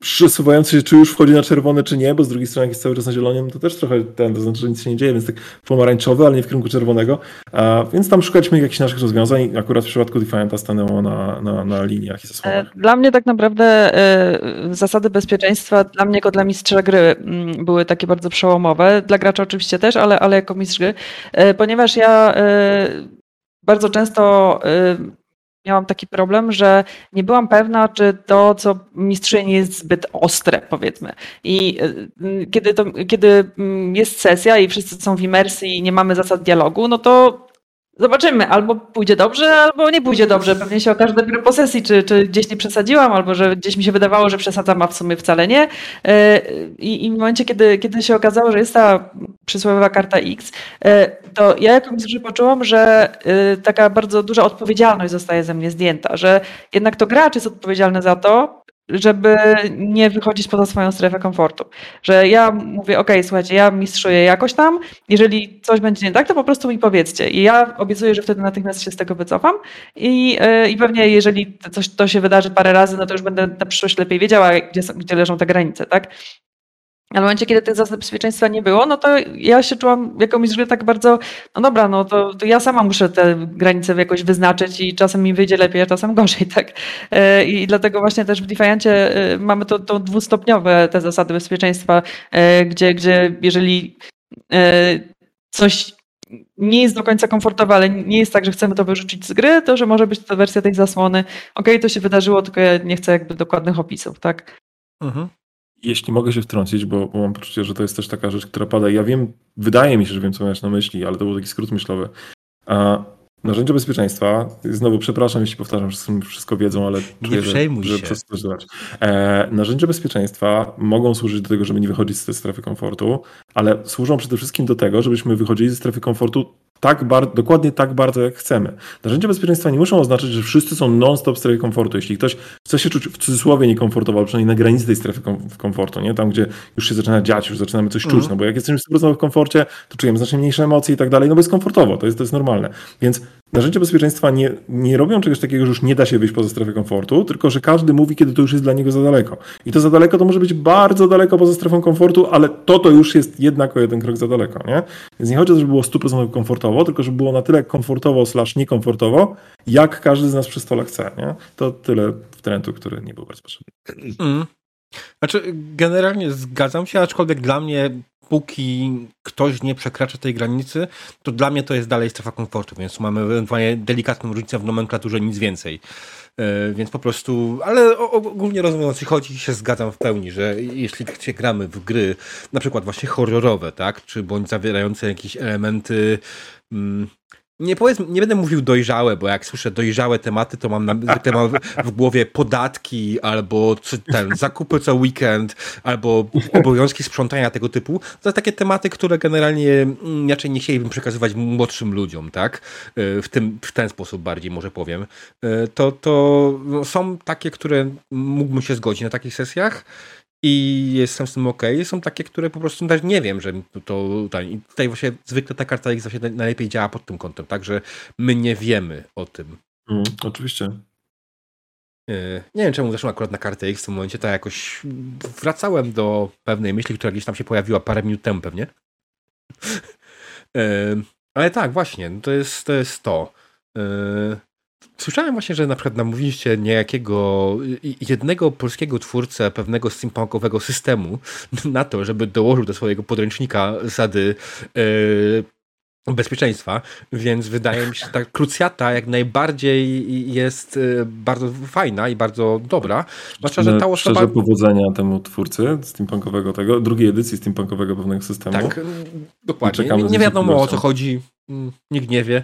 przesuwający się, czy już wchodzi na czerwone, czy nie, bo z drugiej strony jak jest cały czas na zielonym, to też trochę ten, to znaczy, że nic się nie dzieje, więc tak pomarańczowy, ale nie w kierunku czerwonego. A, więc tam szukaliśmy jakichś naszych rozwiązań. Akurat w przypadku Defianta stanęło na, na, na liniach i zasłonach. E, dla mnie tak naprawdę e, zasady bezpieczeństwa, dla mnie jako dla mistrza gry mm, były takie bardzo przełomowe. Dla gracza oczywiście też, ale, ale jako mistrz gry, e, ponieważ ja bardzo często miałam taki problem, że nie byłam pewna, czy to, co mistrzynie nie jest zbyt ostre, powiedzmy. I y, kiedy, to, kiedy mm, jest sesja i wszyscy są w imersji i nie mamy zasad dialogu, no to Zobaczymy, albo pójdzie dobrze, albo nie pójdzie dobrze. Pewnie się okaże dopiero po sesji, czy, czy gdzieś nie przesadziłam, albo że gdzieś mi się wydawało, że przesadzam, a w sumie wcale nie. E, I, i w momencie, kiedy, kiedy się okazało, że jest ta przysłowiowa karta X, e, to ja jako mistrz poczułam, że e, taka bardzo duża odpowiedzialność zostaje ze mnie zdjęta, że jednak to gracz jest odpowiedzialny za to, żeby nie wychodzić poza swoją strefę komfortu. Że ja mówię, ok, słuchajcie, ja mistrzuję jakoś tam, jeżeli coś będzie nie tak, to po prostu mi powiedzcie. I ja obiecuję, że wtedy natychmiast się z tego wycofam i, yy, i pewnie jeżeli coś to się wydarzy parę razy, no to już będę na przyszłość lepiej wiedziała, gdzie, gdzie leżą te granice, tak? Ale w momencie, kiedy tych zasad bezpieczeństwa nie było, no to ja się czułam jako mistrz tak bardzo, no dobra, no to, to, ja sama muszę te granice jakoś wyznaczyć i czasem mi wyjdzie lepiej, a czasem gorzej, *laughs* tak? E, I dlatego właśnie też w Defiancie e, mamy to, to dwustopniowe te zasady bezpieczeństwa, e, gdzie, gdzie jeżeli coś nie jest do końca komfortowe, ale nie jest tak, że chcemy to wyrzucić z gry, to że może być to wersja tej zasłony. Okej, okay, to się wydarzyło, tylko ja nie chcę jakby dokładnych opisów, tak? Mhm. Jeśli mogę się wtrącić, bo, bo, mam poczucie, że to jest też taka rzecz, która pada. Ja wiem, wydaje mi się, że wiem, co masz na myśli, ale to był taki skrót myślowy. A narzędzia bezpieczeństwa, znowu przepraszam, jeśli powtarzam, że wszystko wiedzą, ale nie czuję, przejmuj że, się. że e, Narzędzia bezpieczeństwa mogą służyć do tego, żeby nie wychodzić z tej strefy komfortu, ale służą przede wszystkim do tego, żebyśmy wychodzili ze strefy komfortu tak dokładnie tak bardzo, jak chcemy. Narzędzia bezpieczeństwa nie muszą oznaczać, że wszyscy są non-stop w strefie komfortu. Jeśli ktoś chce się czuć w cudzysłowie niekomfortowo, przynajmniej na granicy tej strefy kom- komfortu, nie? tam gdzie już się zaczyna dziać, już zaczynamy coś czuć, mm. no bo jak jesteśmy w 100% w komforcie, to czujemy znacznie mniejsze emocje i tak dalej, no bo jest komfortowo, to jest, to jest normalne. Więc Narzędzia bezpieczeństwa nie, nie robią czegoś takiego, że już nie da się wyjść poza strefę komfortu, tylko że każdy mówi, kiedy to już jest dla niego za daleko. I to za daleko to może być bardzo daleko poza strefą komfortu, ale to to już jest jednak o jeden krok za daleko. Nie? Więc nie chodzi o to, żeby było 100% komfortowo, tylko żeby było na tyle komfortowo slash niekomfortowo, jak każdy z nas przy stole chce. Nie? To tyle trendu, który nie był bardzo potrzebny. Mm. Znaczy, generalnie zgadzam się, aczkolwiek dla mnie póki ktoś nie przekracza tej granicy, to dla mnie to jest dalej strefa komfortu, więc mamy ewentualnie delikatną różnicę w nomenklaturze, nic więcej. E, więc po prostu, ale ogólnie rozumiejąc, chodzi się zgadzam w pełni, że jeśli się gramy w gry, na przykład właśnie horrorowe, tak, czy bądź zawierające jakieś elementy mm, nie, powiedz, nie będę mówił dojrzałe, bo jak słyszę dojrzałe tematy, to mam na, zwykle mam w, głowie podatki, albo ten, zakupy co weekend, albo obowiązki sprzątania tego typu. To takie tematy, które generalnie inaczej nie chcielibym przekazywać młodszym ludziom, tak? E, w, tym, w ten sposób bardziej może powiem. E, to, to są takie, które mógłbym się zgodzić na takich sesjach i jestem z tym ok. Są takie, które po prostu też nie wiem, że to tutaj, i tutaj właśnie zwykle ta karta X właśnie najlepiej działa pod tym kątem, tak, że my nie wiemy o tym. Mm, oczywiście. E, nie wiem, czemu zeszłam akurat na kartę X w tym momencie, to jakoś wracałem do pewnej myśli, która gdzieś tam się pojawiła parę minut temu pewnie. *laughs* E, ale tak, właśnie, to jest to. Jest to. E, Słyszałem właśnie, że na przykład namówiliście niejakiego, jednego polskiego twórcę pewnego steampunkowego systemu *laughs* na to, żeby dołożył do swojego podręcznika zasady yy, bezpieczeństwa, więc wydaje mi się, że ta krucjata jak najbardziej jest e, bardzo fajna i bardzo dobra. Zwłaszcza, że ta osoba... Szczerze powodzenia temu twórcy steampunkowego tego, drugiej edycji steampunkowego pewnego systemu. Tak, dokładnie. Nie, nie wiadomo o co chodzi, nikt nie wie.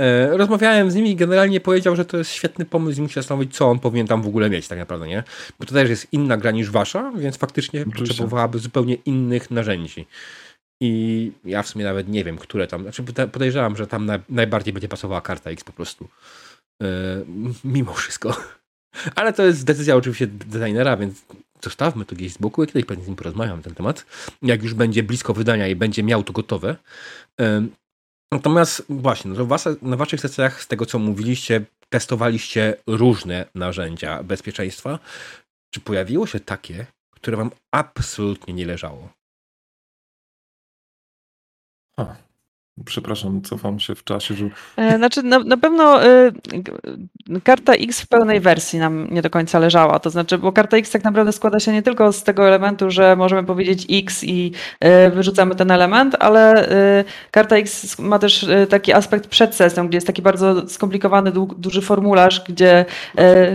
E, rozmawiałem z nimi i generalnie powiedział, że to jest świetny pomysł i musi zastanowić, co on powinien tam w ogóle mieć tak naprawdę, nie? Bo to też jest inna gra niż wasza, więc faktycznie Oczywiście. potrzebowałaby zupełnie innych narzędzi. I ja w sumie nawet nie wiem, które tam. Znaczy podejrzewam, że tam najbardziej będzie pasowała karta X po prostu. Yy, mimo wszystko. *laughs* Ale to jest decyzja oczywiście designera, więc zostawmy to gdzieś z boku. Ja kiedyś pewnie z nim porozmawiam na ten temat. Jak już będzie blisko wydania i będzie miał to gotowe. Natomiast właśnie, no was, na waszych sesjach, z tego co mówiliście, testowaliście różne narzędzia bezpieczeństwa. czy pojawiło się takie, które wam absolutnie nie leżało? A, Przepraszam, cofam się w czasie. Że... E, znaczy, na, na pewno y, karta X w pełnej wersji nam nie do końca leżała. To znaczy, bo karta X tak naprawdę składa się nie tylko z tego elementu, że możemy powiedzieć X i y, wyrzucamy ten element, ale y, karta X ma też taki aspekt przed sesją, gdzie jest taki bardzo skomplikowany, duży formularz, gdzie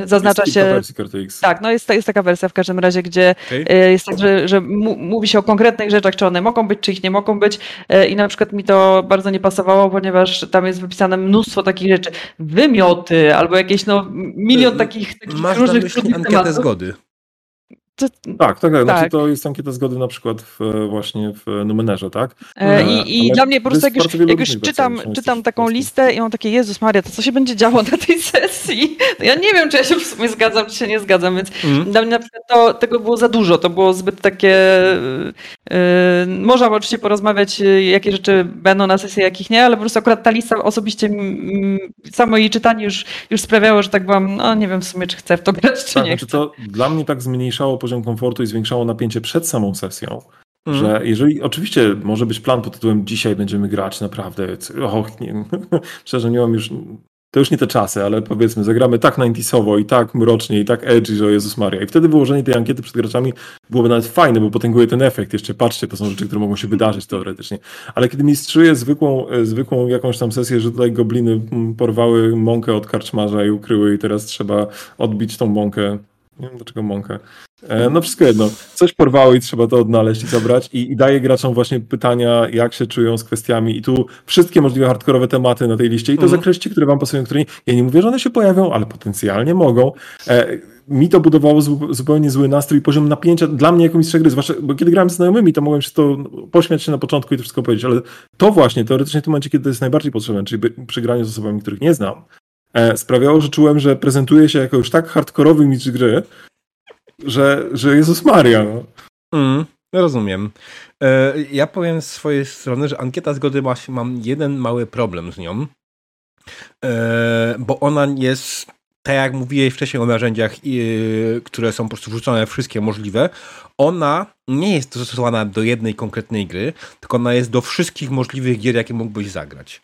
zaznacza jest się. Karty X. Tak, no jest, jest taka wersja w każdym razie, gdzie okay. jest tak, że, że mówi się o konkretnych rzeczach, czy one mogą być, czy ich nie mogą być. I na przykład mi to bardzo nie pasowało, ponieważ tam jest wypisane mnóstwo takich rzeczy. Wymioty albo jakieś no milion e, takich, takich Masz różnych na myśli ankietę tematów. zgody. To, tak, tak, tak. Znaczy tak. to jest ankieta zgody na przykład w, właśnie w Numenerze, tak? E, I, i dla mnie po prostu jak już, jak już czytam, czytam taką listę i mam takie, Jezus Maria, to co się będzie działo na tej sesji? Ja nie wiem, czy ja się w sumie zgadzam, czy się nie zgadzam, więc mm. dla mnie na przykład to, tego było za dużo, to było zbyt takie... Yy, można oczywiście porozmawiać, jakie rzeczy będą na sesji, jakich nie, ale po prostu akurat ta lista osobiście samo jej czytanie już, już sprawiało, że tak byłam, no nie wiem w sumie, czy chcę w to grać, czy tak, nie znaczy to dla mnie tak zmniejszało poziom komfortu i zwiększało napięcie przed samą sesją. Mm. Że jeżeli, oczywiście może być plan pod tytułem dzisiaj będziemy grać naprawdę, och, nie, *laughs* szczerze nie mam już, to już nie te czasy, ale powiedzmy zagramy tak 90sowo i tak mrocznie i tak edgy, że o Jezus Maria. I wtedy wyłożenie tej ankiety przed graczami byłoby nawet fajne, bo potęguje ten efekt. Jeszcze patrzcie, to są rzeczy, które mogą się wydarzyć teoretycznie. Ale kiedy mistrzuję zwykłą, zwykłą jakąś tam sesję, że tutaj gobliny porwały mąkę od karczmarza i ukryły i teraz trzeba odbić tą mąkę nie wiem dlaczego mąkę. E, no wszystko jedno. Coś porwało i trzeba to odnaleźć i zabrać. I, I daje graczom właśnie pytania, jak się czują z kwestiami. I tu wszystkie możliwe hardkorowe tematy na tej liście. I to mm. zakreślcie, które wam pasują, które nie. Ja nie mówię, że one się pojawią, ale potencjalnie mogą. E, mi to budowało zupełnie zły nastrój, poziom napięcia dla mnie jako mistrza gry, zwłaszcza, bo kiedy grałem z znajomymi, to mogłem się to pośmiać się na początku i to wszystko powiedzieć, ale to właśnie teoretycznie w tym momencie, kiedy to jest najbardziej potrzebne, czyli przy graniu z osobami, których nie znam, E, sprawiało, że czułem, że prezentuje się jako już tak hardkorowy mistrz gry, że, że Jezus Maria. No. Mm, rozumiem. E, ja powiem z swojej strony, że ankieta zgody ma, mam jeden mały problem z nią, e, bo ona jest, tak jak mówiłeś wcześniej o narzędziach, które są po prostu wrzucone wszystkie możliwe, ona nie jest dostosowana do jednej konkretnej gry, tylko ona jest do wszystkich możliwych gier, jakie mógłbyś zagrać.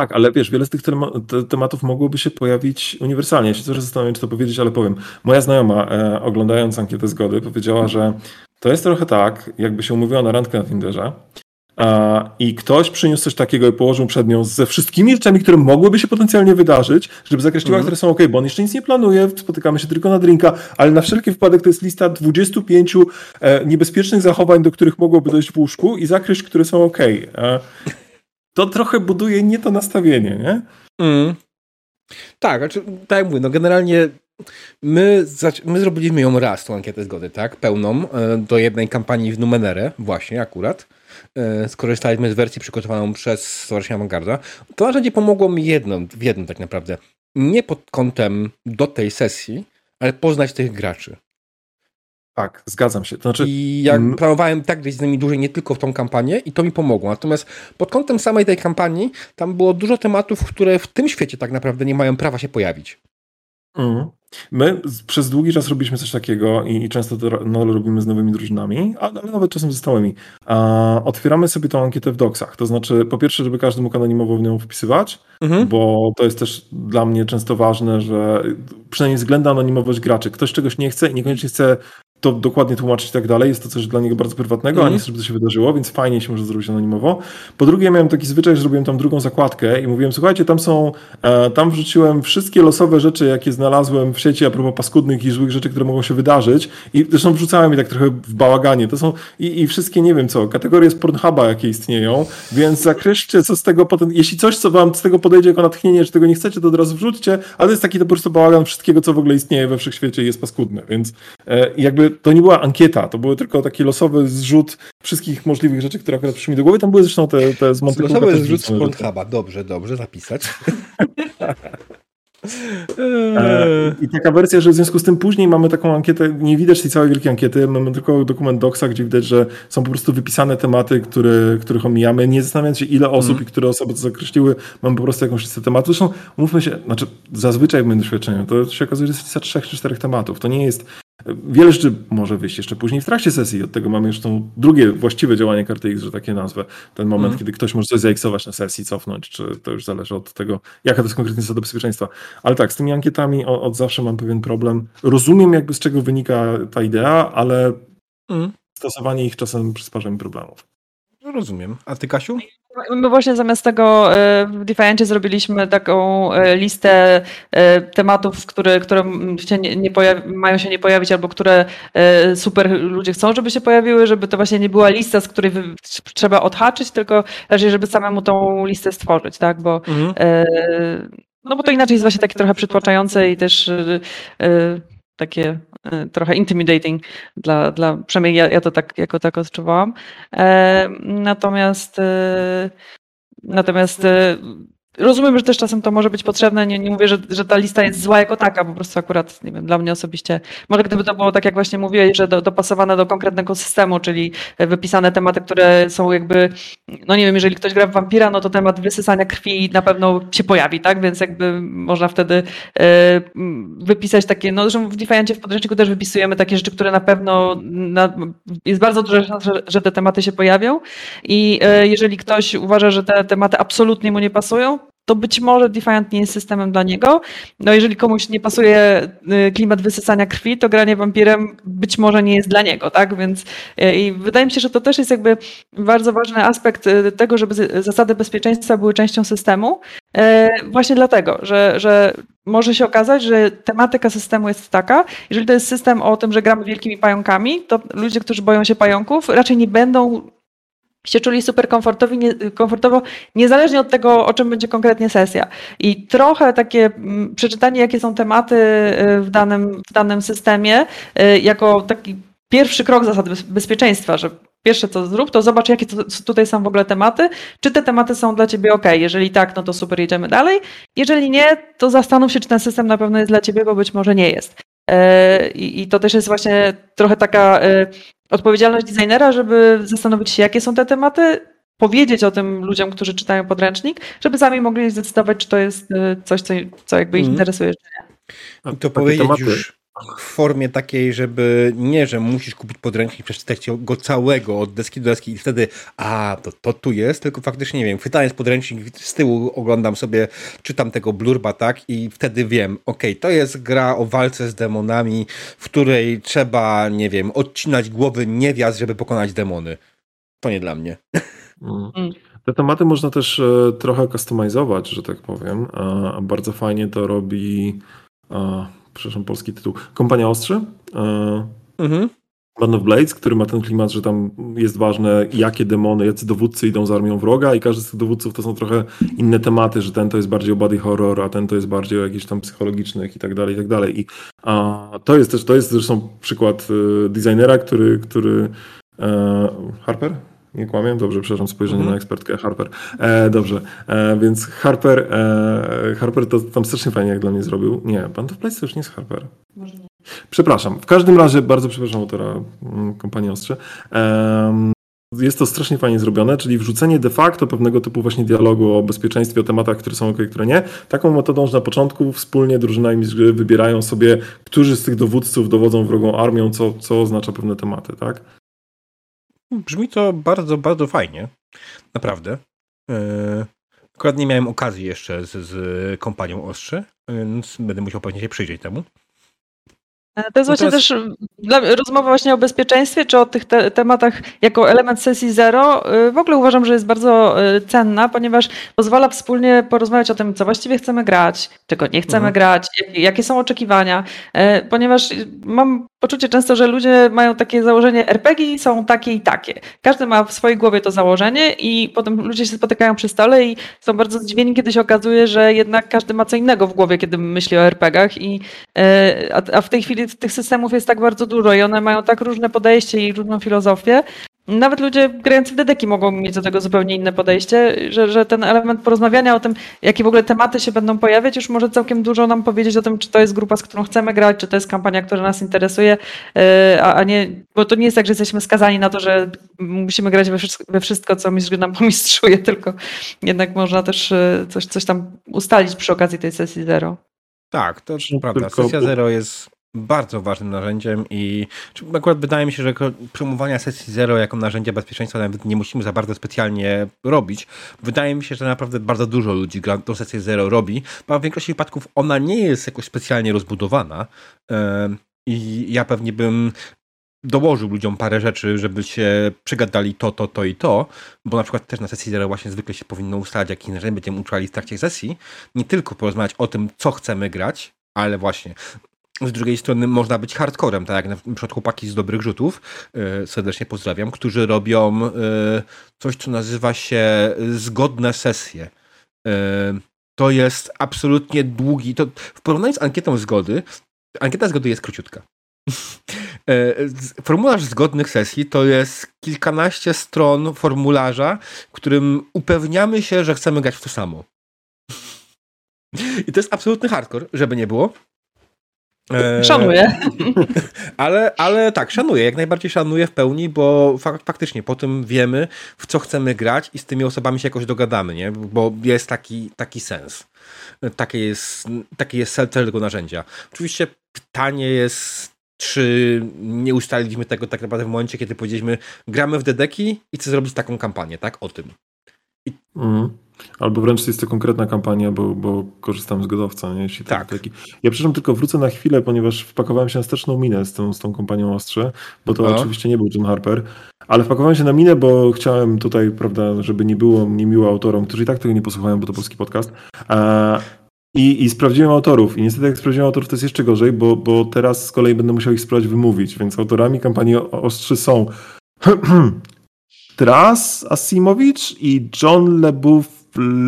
Tak, ale wiesz, wiele z tych tematów mogłoby się pojawić uniwersalnie. Ja się coraz zastanawiam, czy to powiedzieć, ale powiem. Moja znajoma, e, oglądając ankietę zgody, powiedziała, że to jest trochę tak, jakby się umówiła na randkę na Tinderze a, i ktoś przyniósł coś takiego i położył przed nią ze wszystkimi rzeczami, które mogłyby się potencjalnie wydarzyć, żeby zakreśliła, mm. które są ok, bo on jeszcze nic nie planuje, spotykamy się tylko na drinka, ale na wszelki wypadek to jest lista 25 e, niebezpiecznych zachowań, do których mogłoby dojść w łóżku i zakreśl, które są ok. E, to trochę buduje nie to nastawienie, nie? Mm. Tak, znaczy, tak jak mówię, no generalnie my, my zrobiliśmy ją raz, tą ankietę zgody, tak? Pełną, e, do jednej kampanii w Numenere, właśnie akurat. E, skorzystaliśmy z wersji przygotowaną przez Stowarzyszenie Avangarda. To narzędzie pomogło mi jedną, w jednym tak naprawdę. Nie pod kątem do tej sesji, ale poznać tych graczy. Tak, zgadzam się. To znaczy, I jak mm. planowałem tak gdzieś z nimi dłużej, nie tylko w tą kampanię i to mi pomogło. Natomiast pod kątem samej tej kampanii, tam było dużo tematów, które w tym świecie tak naprawdę nie mają prawa się pojawić. Mm. My przez długi czas robiliśmy coś takiego i, i często to no, robimy z nowymi drużynami, ale nawet czasem ze stałymi. A, otwieramy sobie tą ankietę w doksach. To znaczy, po pierwsze, żeby każdy mógł anonimowo w nią wpisywać, mhm. bo to jest też dla mnie często ważne, że przynajmniej względna anonimowość graczy. Ktoś czegoś nie chce i niekoniecznie chce to dokładnie tłumaczyć i tak dalej. Jest to coś dla niego bardzo prywatnego, mm. a nie chcę, żeby to się wydarzyło, więc fajnie się może zrobić anonimowo. Po drugie, ja miałem taki zwyczaj, że zrobiłem tam drugą zakładkę i mówiłem, słuchajcie, tam są, e, tam wrzuciłem wszystkie losowe rzeczy, jakie znalazłem w sieci a propos paskudnych i złych rzeczy, które mogą się wydarzyć i zresztą wrzucałem je tak trochę w bałaganie. To są i, i wszystkie, nie wiem co, kategorie z Pornhuba, jakie istnieją, więc zakreślcie, co z tego potem, jeśli coś, co wam z tego podejdzie jako natchnienie, czy tego nie chcecie, to od razu wrzućcie, ale to jest taki to po prostu bałagan wszystkiego, co w ogóle istnieje we wszechświecie i jest paskudne, więc e, jakby to nie była ankieta, to były tylko taki losowy zrzut wszystkich możliwych rzeczy, które akurat przyszły mi do głowy. Tam były zresztą te, te z Monte Losowy zrzut z Pornhuba, dobrze, dobrze, zapisać. E, I taka wersja, że w związku z tym później mamy taką ankietę, nie widać tej całej wielkiej ankiety, mamy tylko dokument Doxa, gdzie widać, że są po prostu wypisane tematy, które, których omijamy, nie zastanawiając się ile osób mm. i które osoby to zakreśliły, mamy po prostu jakąś listę tematów. Zresztą, umówmy się, znaczy zazwyczaj w moim doświadczeniu, to się okazuje, że jest lista trzech czy czterech tematów. To nie jest Wiele rzeczy może wyjść jeszcze później w trakcie sesji. Od tego mamy już to drugie właściwe działanie karty X, że takie nazwę. Ten moment, mm. kiedy ktoś może coś zaiksować na sesji, cofnąć, czy to już zależy od tego, jaka to jest konkretnie zasada bezpieczeństwa. Ale tak, z tymi ankietami od, od zawsze mam pewien problem. Rozumiem jakby z czego wynika ta idea, ale mm. stosowanie ich czasem przysparza mi problemów. Rozumiem. A ty, Kasiu? My właśnie zamiast tego e, w Defiancie zrobiliśmy taką e, listę e, tematów, które, które się nie, nie mają się nie pojawić albo które super ludzie chcą, żeby się pojawiły, żeby to właśnie nie była lista, z której trzeba odhaczyć, tylko raczej, żeby samemu tą listę stworzyć, tak? Bo, mhm. no bo to inaczej jest właśnie takie trochę przytłaczające i też takie e, trochę intimidating dla, dla przynajmniej ja, ja to tak jako tak odczuwałam. E, natomiast e, natomiast Rozumiem, że też czasem to może być potrzebne. Nie, nie mówię, że, że ta lista jest zła jako taka, po prostu akurat, nie wiem, dla mnie osobiście. Może gdyby to było tak, jak właśnie mówiłeś, że do, dopasowane do konkretnego systemu, czyli wypisane tematy, które są jakby, no nie wiem, jeżeli ktoś gra w wampira, no to temat wysysania krwi na pewno się pojawi, tak? Więc jakby można wtedy e, wypisać takie, no że w Defiancie w podręczniku też wypisujemy takie rzeczy, które na pewno na, jest bardzo duża szansa, że, że te tematy się pojawią. I e, jeżeli ktoś uważa, że te tematy absolutnie mu nie pasują, to być może Defiant nie jest systemem dla niego. No jeżeli komuś nie pasuje y, klimat wysysania krwi, to granie wampirem być może nie jest dla niego, tak? Więc y, i wydaje mi się, że to też jest jakby bardzo ważny aspekt y, tego, żeby zasady bezpieczeństwa były częścią systemu. Właśnie dlatego, że, że może się okazać, że tematyka systemu jest taka, jeżeli to jest system o tym, że gramy wielkimi pająkami, to ludzie, którzy boją się pająków, raczej nie będą się czuli super komfortowi, nie, komfortowo, niezależnie od tego, o czym będzie konkretnie sesja. I trochę takie mm, przeczytanie, jakie są tematy y, w danym, w danym systemie, y, jako taki pierwszy krok zasad bezpieczeństwa, że pierwsze co zrób, to zobacz, jakie tutaj są w ogóle tematy, czy te tematy są dla ciebie ok. Jeżeli tak, no to super, jedziemy dalej. Jeżeli nie, to zastanów się, czy ten system na pewno jest dla ciebie, bo być może nie jest. Y, I to też jest właśnie trochę taka odpowiedzialność designera, żeby zastanowić się, jakie są te tematy, powiedzieć o tym ludziom, którzy czytają podręcznik, żeby sami mogli zdecydować, czy to jest y, coś, co, co jakby ich mm. interesuje, czy nie. I to powiedzieć tematy. już w formie takiej, żeby nie, że musisz kupić podręcznik, przeczytać go całego od deski do deski i wtedy, a, to, to tu jest, tylko faktycznie, nie wiem, chwytając podręcznik z tyłu oglądam sobie, czytam tego blurba, tak, i wtedy wiem, ok, to jest gra o walce z demonami, w której trzeba, nie wiem, odcinać głowy niewiast, żeby pokonać demony. To nie dla mnie. Mm. mm. Te tematy można też e, trochę kustomizować, że tak powiem. Bardzo fajnie to robi przepraszam, polski tytuł, Kompania Ostrzy. E, mhm. Band of Blades, który ma ten klimat, że tam jest ważne, jakie demony, jacy dowódcy idą z armią wroga i każdy z tych dowódców to są trochę inne tematy, że ten to jest bardziej o body horror, a ten to jest bardziej o jakichś tam psychologicznych i tak dalej, i tak dalej. I a, to jest też, to jest zresztą przykład y, designera, który, który e, Harper? Nie kłamię? Dobrze, przepraszam, spojrzenie mm -hmm. na ekspertkę Harper. E, dobrze, e, więc Harper, e, Harper to tam strasznie fajnie jak dla mnie zrobił. Nie, Band of Blades to już nie jest Harper. Może nie. Przepraszam. W każdym razie bardzo przepraszam autora mm, kompanii Ostrze. Jest to strasznie fajnie zrobione, czyli wrzucenie de facto pewnego typu właśnie dialogu o bezpieczeństwie, o tematach, które są ok, które nie. Taką metodą, że na początku wspólnie drużyna i wybierają sobie, którzy z tych dowódców dowodzą wrogą armią, co, co oznacza pewne tematy, tak? Brzmi to bardzo, bardzo fajnie. Naprawdę. Yy, akurat nie miałem okazji jeszcze z, z kompanią Ostrzy, więc będę musiał pewnie się przyjrzeć temu. E, to jest no właśnie też rozmowa właśnie o bezpieczeństwie, czy o tych te tematach jako element sesji zero. Y, w ogóle uważam, że jest bardzo y, cenna, ponieważ pozwala wspólnie porozmawiać o tym, co właściwie chcemy grać, czego nie chcemy mhm. grać, jakie są oczekiwania, e, ponieważ mam poczucie często, że ludzie mają takie założenie RPG są takie i takie. Każdy ma w swojej głowie to założenie i potem ludzie się spotykają przy stole i są bardzo zdziwieni, kiedy się okazuje, że jednak każdy ma co innego w głowie, kiedy myśli o RPGach i e, a w tej chwili tych systemów jest tak bardzo dużo i one mają tak różne podejście i różną filozofię. Nawet ludzie grający w dedeki mogą mieć do tego zupełnie inne podejście, że, że ten element porozmawiania o tym, jakie w ogóle tematy się będą pojawiać, już może całkiem dużo nam powiedzieć o tym, czy to jest grupa, z którą chcemy grać, czy to jest kampania, która nas interesuje, e, a, a nie, bo to nie jest tak, że jesteśmy skazani na to, że musimy grać we wszystko, we wszystko co mistrz nam *laughs* pomistrzuje, tylko jednak można też e, coś, coś tam ustalić przy okazji tej sesji zero. Tak, to prawda. Sesja zero jest bardzo ważnym narzędziem i akurat wydaje mi się, że promowania sesji zero jako narzędzia bezpieczeństwa nawet nie musimy za bardzo specjalnie robić. Wydaje mi się, że naprawdę bardzo dużo ludzi tą sesję zero robi, bo w większości wypadków ona nie jest jakoś specjalnie rozbudowana i ja pewnie bym dołożył ludziom parę rzeczy, żeby się przegadali to, to, to i to, bo na przykład też na sesji zero właśnie zwykle się powinno ustalać, jakich narzędzi będziemy uczuli w trakcie sesji, nie tylko porozmawiać o tym, co chcemy grać, ale właśnie z drugiej strony można być hardcorem, tak jak na przykład chłopaki z Dobrych Rzutów, yy, serdecznie pozdrawiam, którzy robią yy, coś, co nazywa się zgodne sesje. Yy, to jest absolutnie długi, to w porównaniu z ankietą zgody, ankieta zgody jest króciutka. Formularz zgodnych sesji to jest kilkanaście stron formularza, w którym upewniamy się, że chcemy grać w to samo. I to jest absolutny hardcore, żeby nie było. E, szanuję. *laughs* Ale, ale tak, szanuję, jak najbardziej szanuję w pełni, bo fak faktycznie po tym wiemy, w co chcemy grać i z tymi osobami się jakoś dogadamy, nie? bo jest taki, taki sens. Taki jest, taki jest cel tego narzędzia. Oczywiście pytanie jest, czy nie ustaliliśmy tego tak naprawdę w momencie, kiedy powiedzieliśmy, gramy w dedeki i chcę zrobić taką kampanię, tak? O tym. I... Mm. Albo wręcz jest to konkretna kampania, bo, bo korzystam z godowca. Nie? Jeśli tak. Taki... Ja przepraszam, tylko wrócę na chwilę, ponieważ wpakowałem się na wsteczną minę z tą, z tą kompanią Ostrze, bo to no. oczywiście nie był John Harper, ale wpakowałem się na minę, bo chciałem tutaj, prawda, żeby nie było niemiło autorom, którzy i tak tego nie posłuchają, bo to polski podcast. I, I sprawdziłem autorów. I niestety, jak sprawdziłem autorów, to jest jeszcze gorzej, bo, bo teraz z kolei będę musiał ich spróbować wymówić. Więc autorami kampanii Ostrzy są *clears throat* Tras Asimowicz i John LeBouf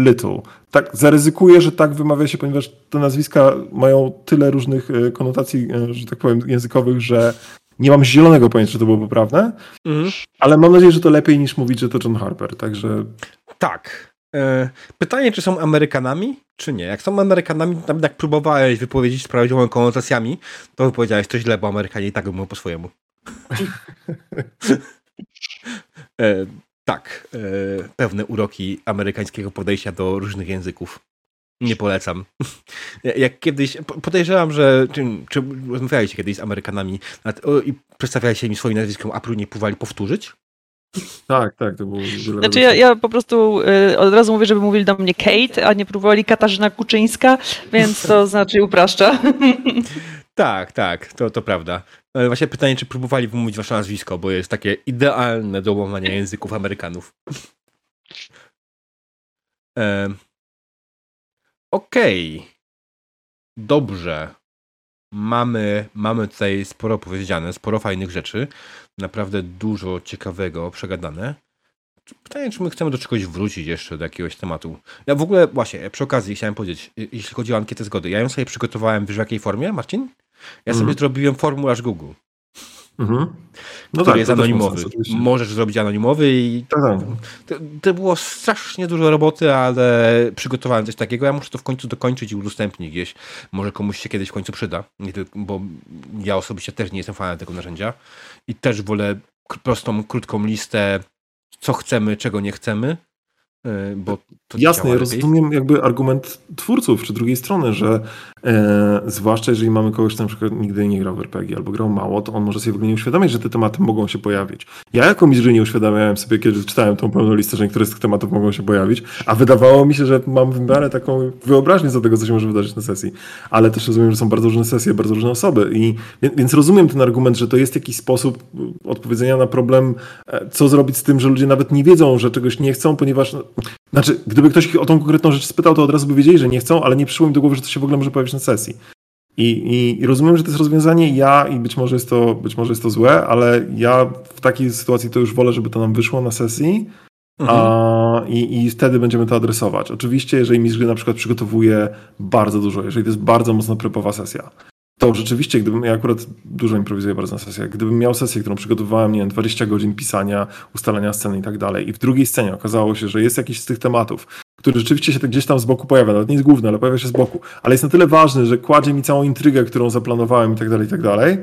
Little. Tak, zaryzykuję, że tak wymawia się, ponieważ te nazwiska mają tyle różnych e, konotacji, e, że tak powiem, językowych, że nie mam zielonego pojęcia, czy to było poprawne, mm. ale mam nadzieję, że to lepiej niż mówić, że to John Harper, także... Tak. E, pytanie, czy są Amerykanami, czy nie? Jak są Amerykanami, nawet jak próbowałeś wypowiedzieć z prawidłowymi konotacjami, to wypowiedziałeś to źle, bo Amerykanie i tak mówią po swojemu. *laughs* tak, e, pewne uroki amerykańskiego podejścia do różnych języków. Nie polecam. *laughs* Jak kiedyś, podejrzewam, że czy, czy rozmawialiście kiedyś z Amerykanami i przedstawialiście im swoim nazwiskiem, a próbowali pływali powtórzyć? Tak, tak, to było Znaczy ja, ja, po prostu y, od razu mówię, żeby mówili do mnie Kate, a nie próbowali Katarzyna Kuczyńska, więc to znaczy upraszcza. *laughs* Tak, tak, to, to prawda. Właśnie pytanie, czy próbowali wymówić wasze nazwisko, bo jest takie idealne do łamania języków Amerykanów. *laughs* e... Okej. Okay. Dobrze. Mamy, mamy tutaj sporo powiedziane, sporo fajnych rzeczy. Naprawdę dużo ciekawego, przegadane. Pytanie, czy my chcemy do czegoś wrócić jeszcze, do jakiegoś tematu. Ja w ogóle, właśnie, przy okazji chciałem powiedzieć, jeśli chodzi o ankietę zgody, ja ją sobie przygotowałem w jakiej formie, Marcin? Ja sobie mm. zrobiłem formularz Google. Mhm. No który tak, jest anonimowy. Sens, Możesz zrobić anonimowy i tak, tak. To, to, było strasznie dużo roboty, ale przygotowałem coś takiego. Ja muszę to w końcu dokończyć i udostępnić gdzieś. Może komuś się kiedyś w końcu przyda, bo ja osobiście też nie jestem fanem tego narzędzia i też wolę prostą, krótką listę, co chcemy, czego nie chcemy bo Jasne, ja rozumiem jakby argument twórców czy drugiej strony, że e, zwłaszcza jeżeli mamy kogoś, kto na przykład nigdy nie grał w RPG albo grał mało, to on może sobie w ogóle nie uświadamiać, że te tematy mogą się pojawić. Ja jako mistrz nie uświadamiałem sobie, kiedy czytałem tą pełną listę, że niektóre z tych tematów mogą się pojawić, a wydawało mi się, że mam w miarę taką wyobraźnię co tego, co się może wydarzyć na sesji. Ale też rozumiem, że są bardzo różne sesje, bardzo różne osoby i więc rozumiem ten argument, że to jest jakiś sposób odpowiedzenia na problem, e, co zrobić z tym, że ludzie nawet nie wiedzą, że czegoś nie chcą, ponieważ znaczy, gdyby ktoś ich o tą konkretną rzecz spytał, to od razu by wiedzieli, że nie chcą, ale nie przyszło mi do głowy, że to się w ogóle może pojawić na sesji. I, i, I, rozumiem, że to jest rozwiązanie. Ja, i być może, jest to, być może jest to złe, ale ja w takiej sytuacji to już wolę, żeby to nam wyszło na sesji. Mhm. A, i, I wtedy będziemy to adresować. Oczywiście, jeżeli mistrz gry na przykład przygotowuje bardzo dużo, jeżeli to jest bardzo mocno prepowa sesja, to rzeczywiście, gdybym, ja akurat dużo improwizuję bardzo na sesjach, gdybym miał sesję, którą przygotowywałem, nie wiem, 20 godzin pisania, ustalania sceny i tak dalej i w drugiej scenie okazało się, że jest jakiś z tych tematów, który rzeczywiście się gdzieś tam z boku pojawia, nawet nie jest główny, ale pojawia się z boku, ale jest na tyle ważny, że kładzie mi całą intrygę, którą zaplanowałem i tak dalej, i tak dalej,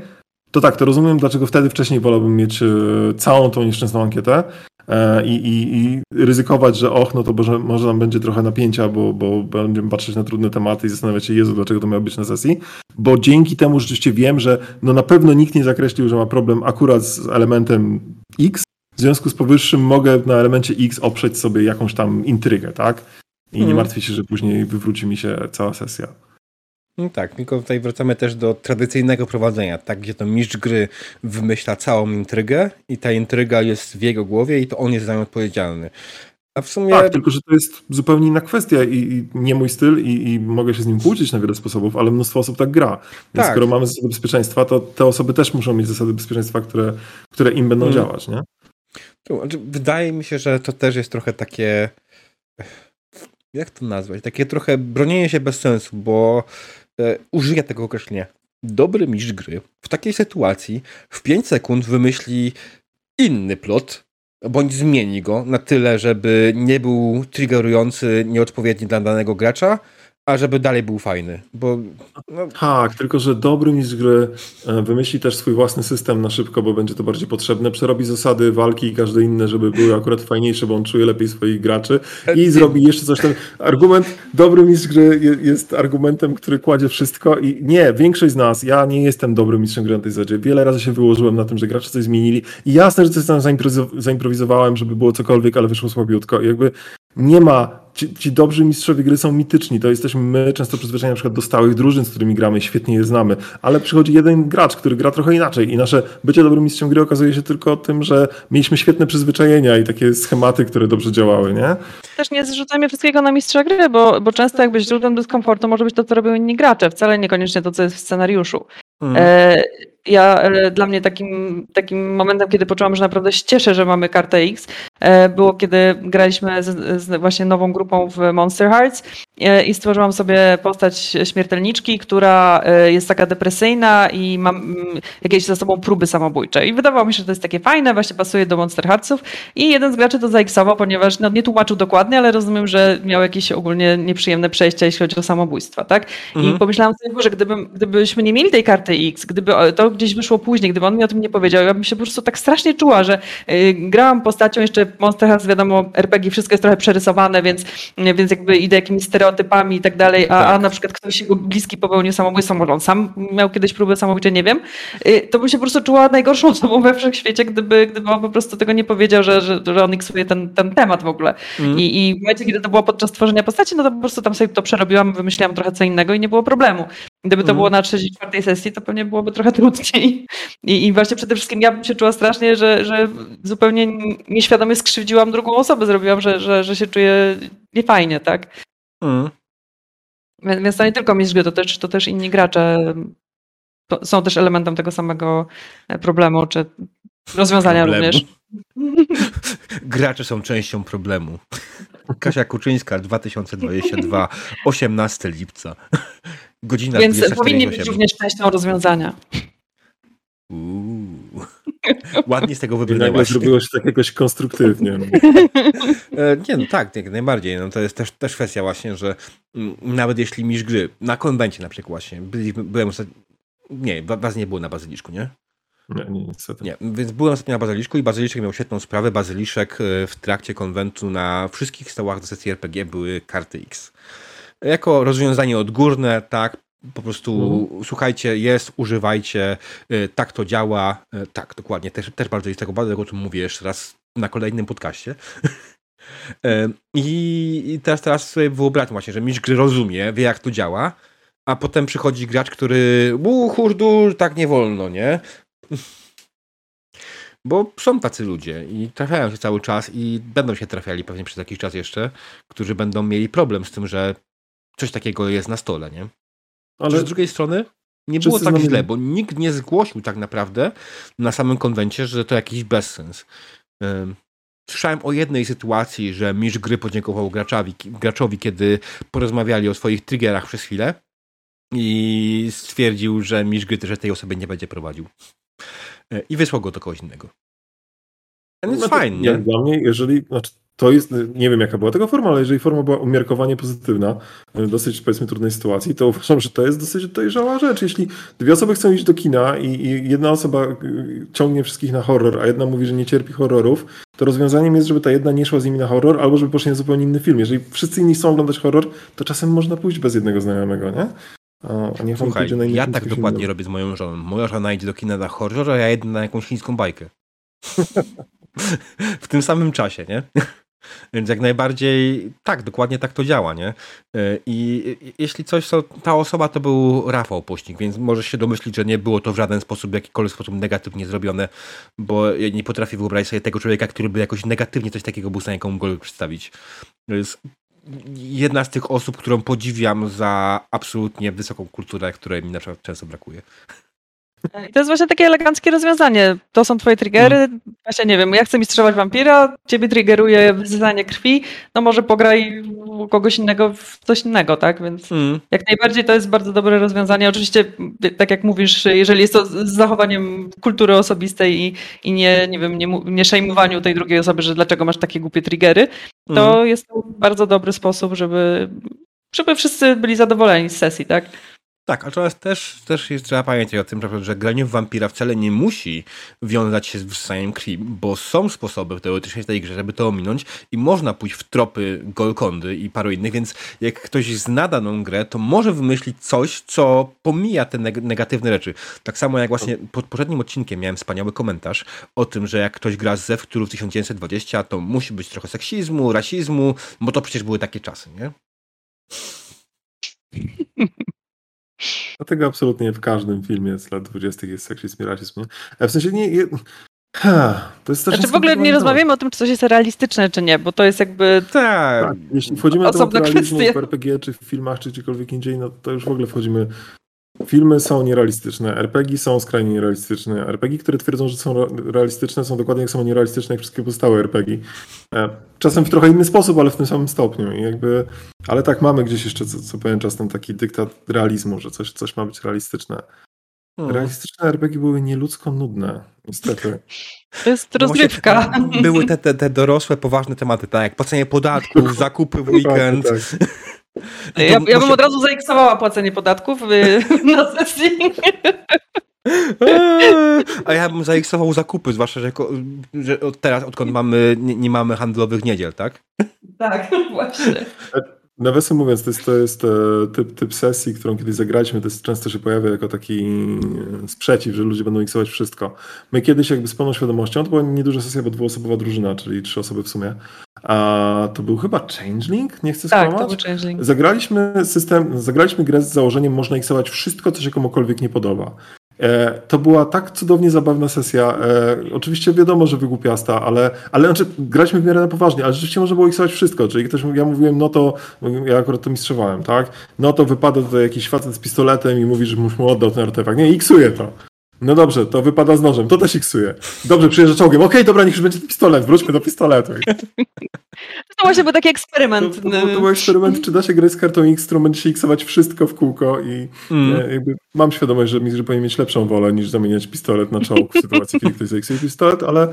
to tak, to rozumiem, dlaczego wtedy wcześniej wolałbym mieć e, całą tą nieszczęsną ankietę, e, i, i, i ryzykować, że och, no to może, może nam będzie trochę napięcia, bo, bo będziemy patrzeć na trudne tematy i zastanawiać się, Jezu, dlaczego to miało być na sesji, bo dzięki temu rzeczywiście wiem, że no na pewno nikt nie zakreślił, że ma problem akurat z elementem X, w związku z powyższym mogę na elemencie X oprzeć sobie jakąś tam intrygę, tak? I nie mhm. martwię się, że później wywróci mi się cała sesja. No tak, tylko tutaj wracamy też do tradycyjnego prowadzenia, tak, gdzie to mistrz gry wymyśla całą intrygę i ta intryga jest w jego głowie i to on jest za nią odpowiedzialny. A w sumie... Tak, tylko że to jest zupełnie inna kwestia i, i nie mój styl i, i, mogę się z nim kłócić na wiele sposobów, ale mnóstwo osób tak gra. Więc tak. skoro mamy zasady bezpieczeństwa, to te osoby też muszą mieć zasady bezpieczeństwa, które, które im będą hmm. działać, nie? Znaczy, wydaje mi się, że to też jest trochę takie jak to nazwać? Takie trochę bronienie się bez sensu, bo użyję tego określenia. Dobry mistrz gry w takiej sytuacji w 5 sekund wymyśli inny plot, bądź zmieni go na tyle, żeby nie był triggerujący, nieodpowiedni dla danego gracza, a żeby dalej był fajny. Bo, no... Tak, tylko że dobry mistrz gry e, wymyśli też swój własny system na szybko, bo będzie to bardziej potrzebne, przerobi zasady walki i każde inne, żeby były akurat fajniejsze, bo on czuje lepiej swoich graczy i zrobi jeszcze coś tam. Argument, dobry mistrz gry jest argumentem, który kładzie wszystko i nie, większość z nas, ja nie jestem dobrym mistrzem gry na tej zasadzie. Wiele razy się wyłożyłem na tym, że gracze coś zmienili i jasne, że coś tam zaimprowizowałem, żeby było cokolwiek, ale wyszło słabiutko. I jakby nie ma, ci, ci, dobrzy mistrzowie gry są mityczni, to jesteśmy my często przyzwyczajeni na przykład do stałych drużyn, z którymi gramy, świetnie je znamy, ale przychodzi jeden gracz, który gra trochę inaczej i nasze bycie dobrym mistrzem gry okazuje się tylko tym, że mieliśmy świetne przyzwyczajenia i takie schematy, które dobrze działały, nie? Też nie zrzucajmy wszystkiego na mistrza gry, bo, bo często jakby źródłem dyskomfortu może być to, co robią inni gracze, wcale niekoniecznie to, co jest w scenariuszu. Hmm. E, ja, e, dla mnie takim, takim momentem, kiedy poczułam, że naprawdę się cieszę, że mamy kartę X, e, było kiedy graliśmy z, z właśnie nową grupą w Monster Hearts e, i stworzyłam sobie postać śmiertelniczki, która jest taka depresyjna i mam mm, jakieś za sobą próby samobójcze. I wydawało mi się, że to jest takie fajne, właśnie pasuje do Monster Heartsów. I jeden z graczy to zaiksował, ponieważ no, nie tłumaczył dokładnie, ale rozumiem, że miał jakieś ogólnie nieprzyjemne przejścia, jeśli chodzi o samobójstwa, tak? Mhm. I pomyślałam sobie, że gdyby, gdybyśmy nie mieli tej karty X, gdyby to gdzieś wyszło później, gdyby on mi o tym nie powiedział, ja bym się po prostu tak strasznie czuła, że y, grałam postacią jeszcze Monster Hunter, wiadomo, RPG, wszystko jest trochę przerysowane, więc, więc jakby idę jakimiś stereotypami i tak dalej, a, a tak. na przykład ktoś jego bliski popełnił samobójstwo, może on sam miał kiedyś próbę samobójczej, nie wiem, y, to bym się po prostu czuła najgorszą *laughs* osobą we wszechświecie, gdyby, gdyby on po prostu tego nie powiedział, że, że, że on iksuje ten, ten temat w ogóle. Mm. I, I w momencie, kiedy to było podczas tworzenia postaci, no to po prostu tam sobie to przerobiłam, wymyśliłam trochę co innego i nie było problemu. Gdyby to mm. było na trzeciej, czwartej sesji, to pewnie byłoby trochę trudniej. I, I, właśnie przede wszystkim ja bym się czuła strasznie, że, że zupełnie nieświadomie skrzywdziłam drugą osobę, zrobiłam, że, że, że się czuję niefajnie, tak? Mm. Więc to nie tylko mistrz gry, to też, to też inni gracze są też elementem tego samego e, problemu, czy rozwiązania problemu. również. *laughs* Gracze są częścią problemu. Kasia Kuczyńska, 2022, 18 lipca. Godzina Więc powinni być również częścią rozwiązania. Uuu. Ładnie z tego wybrnęłaś. Nagle zrobiło się tak jakoś konstruktywnie. E, nie, no tak, jak najbardziej. No to jest też, też kwestia właśnie, że mm, nawet jeśli misz gry, na konwencie na przykład właśnie, byliśmy, byłem ostatnio, nie, was nie było na bazyliszku, nie? Nie, nie, niestety. Nie, więc byłem ostatnio na bazyliszku i bazyliszek miał świetną sprawę. Bazyliszek e, w trakcie konwentu na wszystkich stołach do sesji RPG były karty X. Jako rozwiązanie odgórne, tak, po prostu mhm. słuchajcie, jest, używajcie, y, tak to działa. Y, tak, dokładnie. Też, też bardzo jest tego bardzo, o czym mówię jeszcze raz na kolejnym podcaście. *laughs* I teraz, teraz sobie wyobraźmy właśnie, że mistrz gry rozumie, wie jak to działa, a potem przychodzi gracz, który u hurdur, tak nie wolno, nie? Bo są tacy ludzie i trafiają się cały czas i będą się trafiali pewnie przez jakiś czas jeszcze, którzy będą mieli problem z tym, że coś takiego jest na stole, nie? Ale z drugiej strony nie było tak źle, bo nikt nie zgłosił tak naprawdę na samym konwencie, że to jakiś bezsens. Słyszałem o jednej sytuacji, że mistrz gry podziękował graczowi, graczowi, kiedy porozmawiali o swoich triggerach przez chwilę i stwierdził, że mistrz gry też tej osoby nie będzie prowadził. E, I wysłał go do kogoś innego. And it's no fine, Jak dla mnie, jeżeli, znaczy to jest, nie wiem jaka była tego forma, ale jeżeli forma była umiarkowanie pozytywna, w dosyć powiedzmy trudnej sytuacji, to uważam, że to jest dosyć dojrzała rzecz. Jeśli dwie osoby chcą iść do kina i, i jedna osoba y, ciągnie wszystkich na horror, a jedna mówi, że nie cierpi horrorów, to rozwiązaniem jest, żeby ta jedna nie szła z nimi na horror, albo żeby poszli na zupełnie inny film. Jeżeli wszyscy inni chcą oglądać horror, to czasem można pójść bez jednego znajomego, nie? A niech Słuchaj, na ja tak dokładnie robię z moją żoną. Moja żona idzie do kina na horror, a ja jedę na jakąś chińską bajkę. *laughs* w tym samym czasie, nie? *laughs* Więc jak najbardziej tak, dokładnie tak to działa, nie? E, I jeśli coś, to ta osoba to był Rafał Pośnik, więc możesz się domyślić, że nie było to w żaden sposób, w jakikolwiek sposób negatywnie zrobione, bo nie potrafię wyobrazić sobie tego człowieka, który by jakoś negatywnie coś takiego był w stanie komukolwiek przedstawić. Jedna z tych osób, którą podziwiam za absolutnie wysoką kulturę, której mi na przykład często brakuje. I to jest właśnie takie eleganckie rozwiązanie. To są twoje triggery. Mm. Właśnie nie wiem, ja chcę mi strzelać wampira, ciebie triggeruje wyzwanie krwi, no może pograj u kogoś innego w coś innego, tak? Więc mm. jak najbardziej to jest bardzo dobre rozwiązanie. Oczywiście, tak jak mówisz, jeżeli jest to z zachowaniem kultury osobistej i, i nie, nie wiem, nie, nie szejmowaniu tej drugiej osoby, że dlaczego masz takie głupie triggery, to mm. jest to bardzo dobry sposób, żeby, żeby wszyscy byli zadowoleni z sesji, tak? Tak, natomiast też, też jest, trzeba pamiętać o tym, że granie w wampira wcale nie musi wiązać się z wyssaniem krwi, bo są sposoby teoretycznie w tej grze, żeby to ominąć i można pójść w tropy Golkondy i paru innych, więc jak ktoś zna daną grę, to może wymyślić coś, co pomija te negatywne rzeczy. Tak samo jak właśnie pod poprzednim odcinkiem miałem wspaniały komentarz o tym, że jak ktoś gra z Zew, który w 1920, to musi być trochę seksizmu, rasizmu, bo to przecież były takie czasy, nie? Dlatego absolutnie w każdym filmie z lat 20. jest seksizm i rasizm. Nie? W sensie nie... Ha, to jest znaczy w ogóle nie rozmawiamy o tym, czy coś jest realistyczne, czy nie, bo to jest jakby. Tak. jeśli wchodzimy temat realizmu w RPG, czy w filmach, czy gdziekolwiek indziej, no to już w ogóle wchodzimy Filmy są nierealistyczne, RPG są skrajnie nierealistyczne. RPG, które twierdzą, że są realistyczne, są dokładnie jak samo nierealistyczne jak wszystkie pozostałe RPG. E, czasem w trochę inny sposób, ale w tym samym stopniu. I jakby, ale tak, mamy gdzieś jeszcze co, co pewien czas tam taki dyktat realizmu, że coś, coś ma być realistyczne. Hmm. Realistyczne RPG były nieludzko nudne, niestety. To jest rozrywka. No były te, te, te dorosłe, poważne tematy, tak jak płacenie podatków, zakupy w weekend. Tak. Ja, ja bym od razu zaiksowała płacenie podatków y, *laughs* na sesji. A ja bym zaiksował zakupy, zwłaszcza, że, że teraz, odkąd mamy, nie, nie, mamy handlowych niedziel, tak? Tak, *laughs* właśnie. Nawiasem mówiąc, to jest, to jest e, typ, typ sesji, którą kiedyś zagraliśmy, to jest, często się pojawia jako taki e, sprzeciw, że ludzie będą miksować wszystko. My kiedyś jakby z pełną świadomością, to była nieduża sesja, bo dwuosobowa drużyna, czyli trzy osoby w sumie, a to był chyba Changeling, nie chcę skłamać? Tak, to był Changeling. Zagraliśmy system, zagraliśmy grę z założeniem, można miksować wszystko, co się komukolwiek nie podoba. E, to była tak cudownie zabawna sesja. E, oczywiście wiadomo, że wygłupiasta, ale, ale znaczy, graliśmy w miarę na poważnie, ale rzeczywiście można było iksować wszystko. Czyli ktoś, ja mówiłem, no to, ja akurat to mistrzowałem, tak? No to wypada tutaj jakiś facet z pistoletem i mówi, że mu oddał ten artefakt. Nie, iksuje to. No dobrze, to wypada z nożem, to też iksuje. Dobrze, przyjeżdża czołgiem. Okej, okay, dobra, niech już będzie pistolet, wróćmy do pistoletu. *laughs* To właśnie był taki eksperyment. To, to, to, to był eksperyment, czy da się grać z kartą X, którą będzie się iksować wszystko w kółko i mm. jakby mam świadomość, że, że powinien mieć lepszą wolę niż zamieniać pistolet na czołg w sytuacji, kiedy ktoś zaiksuje pistolet, ale,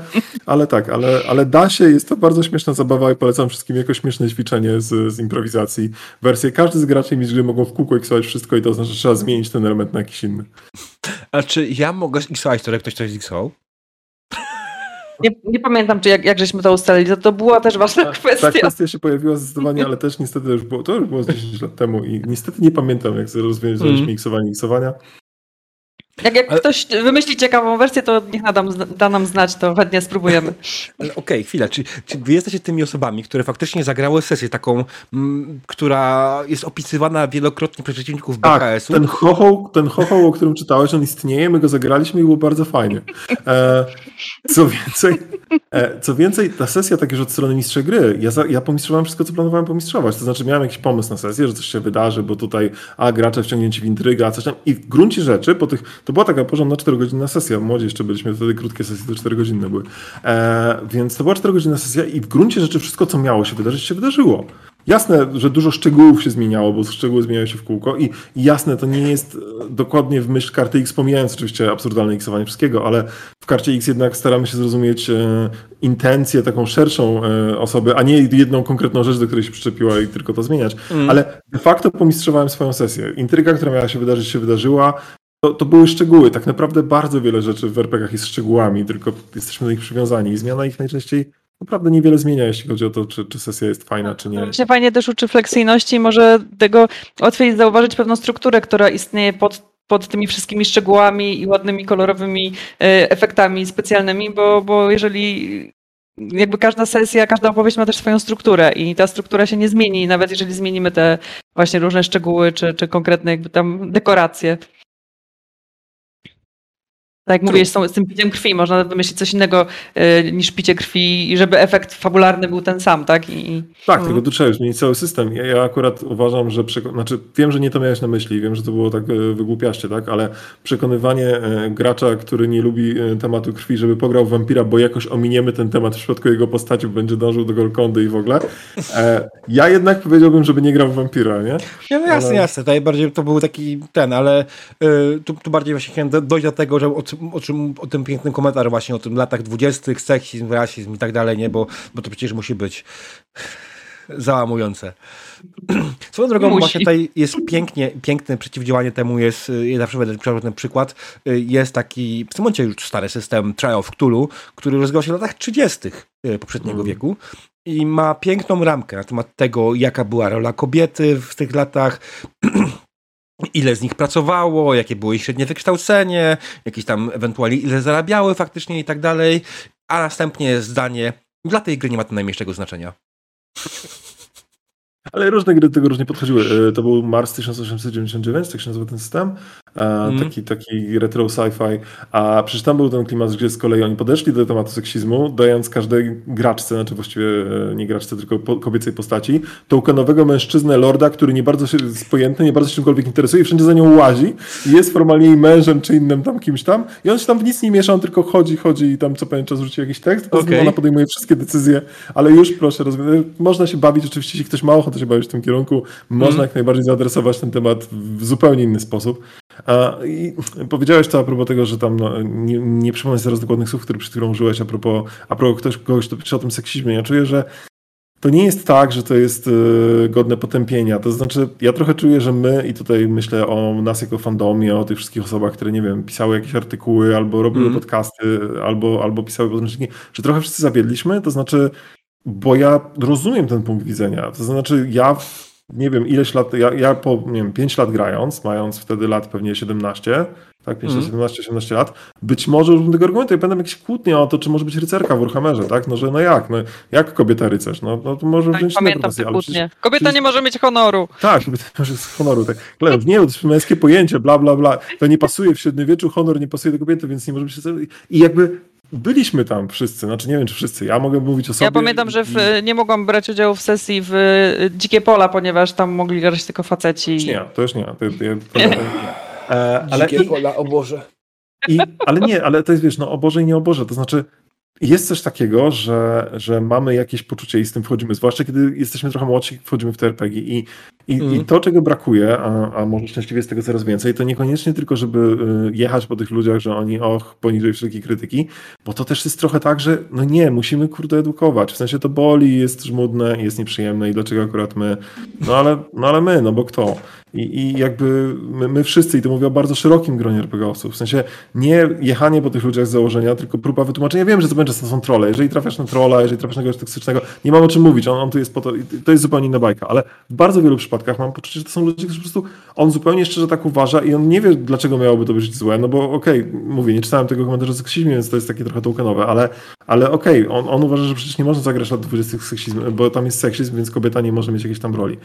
ale tak, ale, ale da się, jest to bardzo śmieszna zabawa i polecam wszystkim jako śmieszne ćwiczenie z, z improwizacji. Wersje, każdy z graczy mistrz gry mogą w kółko iksować wszystko i to oznacza, że trzeba zmienić ten element na jakiś inny. A czy ja mogę to, jak ktoś coś ziksował? Nie, nie, pamiętam, czy jak, jak żeśmy to ustalili. To, to była też ważna ta, kwestia. Ta kwestia się pojawiła zdecydowanie, ale też niestety już było, to już było 10 lat temu i niestety nie pamiętam, jak rozwiązaliśmy mm. miksowanie miksowania. Jak, jak ale... ktoś wymyśli ciekawą wersję, to niech nadam, da nam znać, to chętnie spróbujemy. *laughs* Ale okej, okay, chwila. Czy, czy wy jesteście tymi osobami, które faktycznie zagrały sesję taką, m, która jest opisywana wielokrotnie przez przeciwników BKS-u? Tak, ten chochoł, ten chochoł, o którym czytałeś, on istnieje, my go zagraliśmy i było bardzo fajnie. E, co więcej, e, co więcej, ta sesja tak już od strony mistrza gry, ja, za, ja pomistrzowałem wszystko, co planowałem pomistrzować. To znaczy miałem jakiś pomysł na sesję, że coś się wydarzy, bo tutaj, a gracze wciągnięci w intrygę, a coś tam. I w gruncie rzeczy, po tych to była taka porządna 4-godzinna sesja. Młodzi jeszcze byliśmy, wtedy krótkie sesje to 4 godziny były. E, więc to była 4-godzinna sesja i w gruncie rzeczy wszystko, co miało się wydarzyć, się wydarzyło. jasne, że dużo szczegółów się zmieniało, bo szczegóły zmieniają się w kółko i jasne, to nie jest dokładnie w myśl karty X, pomijając oczywiście absurdalne Xowanie wszystkiego, ale w karcie X jednak staramy się zrozumieć intencję taką szerszą osoby, a nie jedną konkretną rzecz, do której się przyczepiła i tylko to zmieniać. Mm. Ale de facto pomistrzowałem swoją sesję. Intryga, która miała się wydarzyć, się wydarzyła. To, to, były szczegóły. Tak naprawdę bardzo wiele rzeczy w RPGach jest szczegółami, tylko jesteśmy do nich przywiązani i zmiana ich najczęściej naprawdę niewiele zmienia, jeśli chodzi o to, czy, czy sesja jest fajna, czy nie. Właśnie fajnie też uczy fleksyjności i może tego łatwiej zauważyć pewną strukturę, która istnieje pod, pod tymi wszystkimi szczegółami i ładnymi, kolorowymi e, efektami specjalnymi, bo, bo jeżeli jakby każda sesja, każda opowieść ma też swoją strukturę i ta struktura się nie zmieni, nawet jeżeli zmienimy te właśnie różne szczegóły czy, czy konkretne jakby tam dekoracje. Tak jak mówisz, z tym piciem krwi można wymyślić coś innego y, niż picie krwi i żeby efekt fabularny był ten sam, tak? I, tak, tylko tu trzeba zmienić cały system. Ja, ja akurat uważam, że znaczy wiem, że nie to miałeś na myśli, wiem, że to było tak e, wygłupiaście, tak? Ale przekonywanie e, gracza, który nie lubi tematu krwi, żeby pograł w wampira, bo jakoś ominiemy ten temat w przypadku jego postaci, będzie dążył do Golkondy i w ogóle. ja jednak powiedziałbym, żeby nie grał w wampira, nie? Ja, no jasne, ale... jasne. Tutaj bardziej to był taki ten, ale y, tu, tu bardziej właśnie chciałem dojść do tego, że od o, czym, o tym pięknym komentarzu właśnie o tym latach dwudziestych, seksizm, rasizm i tak dalej, nie, bo, bo to przecież musi być załamujące. *clears throat* Swoją drogą Musi. właśnie tutaj jest pięknie, piękne przeciwdziałanie temu jest, ja zawsze będę ten przykład, jest taki w tym momencie już stary system Trial of Cthulhu, który rozgrywał się w latach 30. E, poprzedniego mm. wieku i ma piękną ramkę na temat tego, jaka była rola kobiety w tych latach, *clears throat* ile z nich pracowało, jakie było ich średnie wykształcenie, jakieś tam ewentualnie ile zarabiały faktycznie i tak dalej, a następnie zdanie, dla tej gry nie ma to najmniejszego znaczenia. Ale różne gry do tego różnie podchodziły. E, to był Mars 1899, tak się nazywa ten system. Mm. Taki, taki retro sci-fi. A przecież tam był ten klimat, gdzie z kolei oni podeszli do tematu seksizmu, dając każdej graczce, znaczy właściwie e, nie graczce, tylko po, kobiecej postaci, tokenowego mężczyznę lorda, który nie bardzo się jest pojęty, nie bardzo się czymkolwiek interesuje i wszędzie za nią łazi i jest formalnie jej mężem czy innym tam kimś tam i on się tam w nic nie miesza, on tylko chodzi, chodzi i tam co pewien czas rzuci jakiś tekst, okay. ona podejmuje wszystkie decyzje, ale już proszę, można się bawić, oczywiście jeśli ktoś ma ochotę się bawić w tym kierunku, można mm. jak najbardziej zaadresować ten temat w zupełnie inny sposób. I powiedziałeś to a propos tego, że tam no, nie, nie przypomnę zaraz dokładnych słów, które przed chwilą użyłeś a propos, a propos ktoś, kogoś, kto pisze o tym seksizmie. Ja czuję, że to nie jest tak, że to jest y, godne potępienia. To znaczy, ja trochę czuję, że my, i tutaj myślę o nas jako fandomie, o tych wszystkich osobach, które, nie wiem, pisały jakieś artykuły, albo robiły mm. podcasty, albo, albo pisały podręczniki, że trochę wszyscy zawiedliśmy. To znaczy, bo ja rozumiem ten punkt widzenia. To znaczy, ja nie wiem, ileś lat, ja, ja po, nie wiem, 5 lat grając, mając wtedy lat pewnie 17, tak, 5, mm. 17, 18 lat, być może użyłem tego argumentu i będą jakieś kłótnie o to, czy może być rycerka w Warhammerze, tak, no, że no jak, no, jak kobieta rycerz, no, no to może tak, wziąć kłótnie. Kobieta przecież, nie może mieć honoru. Tak, *laughs* kobieta nie może mieć honoru, tak, Klejów, nie, to jest męskie pojęcie, bla, bla, bla, to nie pasuje w średniowieczu, honor nie pasuje do kobiety, więc nie może być i jakby byliśmy tam wszyscy, znaczy nie wiem czy wszyscy, ja mogę mówić o sobie. Ja pamiętam, że w, nie mogłam brać udziału w sesji w y, Dzikie Pola, ponieważ tam mogli grać tylko faceci. Nie, to już nie. To, to, to, nie. *laughs* E, ale Dzikie i, Pola, o Boże. I, ale nie, ale to jest wiesz, no o Boże i nie o Boże, to znaczy jest coś takiego, że, że mamy jakieś poczucie i z tym wchodzimy, zwłaszcza kiedy jesteśmy trochę młodsi, wchodzimy w te RPG i, i, mm. i mhm. to, czego brakuje, a, a może szczęśliwie jest tego coraz więcej, to niekoniecznie tylko, żeby y, jechać po tych ludziach, że oni och, poniżej wszelkiej krytyki, bo to też jest trochę tak, że no nie, musimy kurde edukować, w sensie to boli, jest żmudne, jest nieprzyjemne i dlaczego akurat my, no ale, no ale my, no bo kto? I, i jakby my, my, wszyscy, i to mówię o bardzo szerokim gronie RPGowców, w sensie nie jechanie po tych ludziach z założenia, tylko próba wytłumaczenia. Wiem, że to będzie to są trolle. Jeżeli trafiasz na trolla, jeżeli trafiasz na kogoś toksycznego, nie mam o czym mówić, on, on tu jest po to, to jest zupełnie inna bajka, ale w bardzo wielu przypadkach mam poczucie, że to są ludzie, którzy po prostu, on zupełnie szczerze tak uważa i on nie wie, dlaczego miałoby to być złe, no bo okej, okay, mówię, nie czytałem tego komentarza o seksizmie, więc to jest takie trochę tokenowe, ale, ale okej, okay, on, on uważa, że przecież nie można zagrać lat 20 seksizm, bo tam jest seksizm, więc kobieta nie może mieć jakiejś tam roli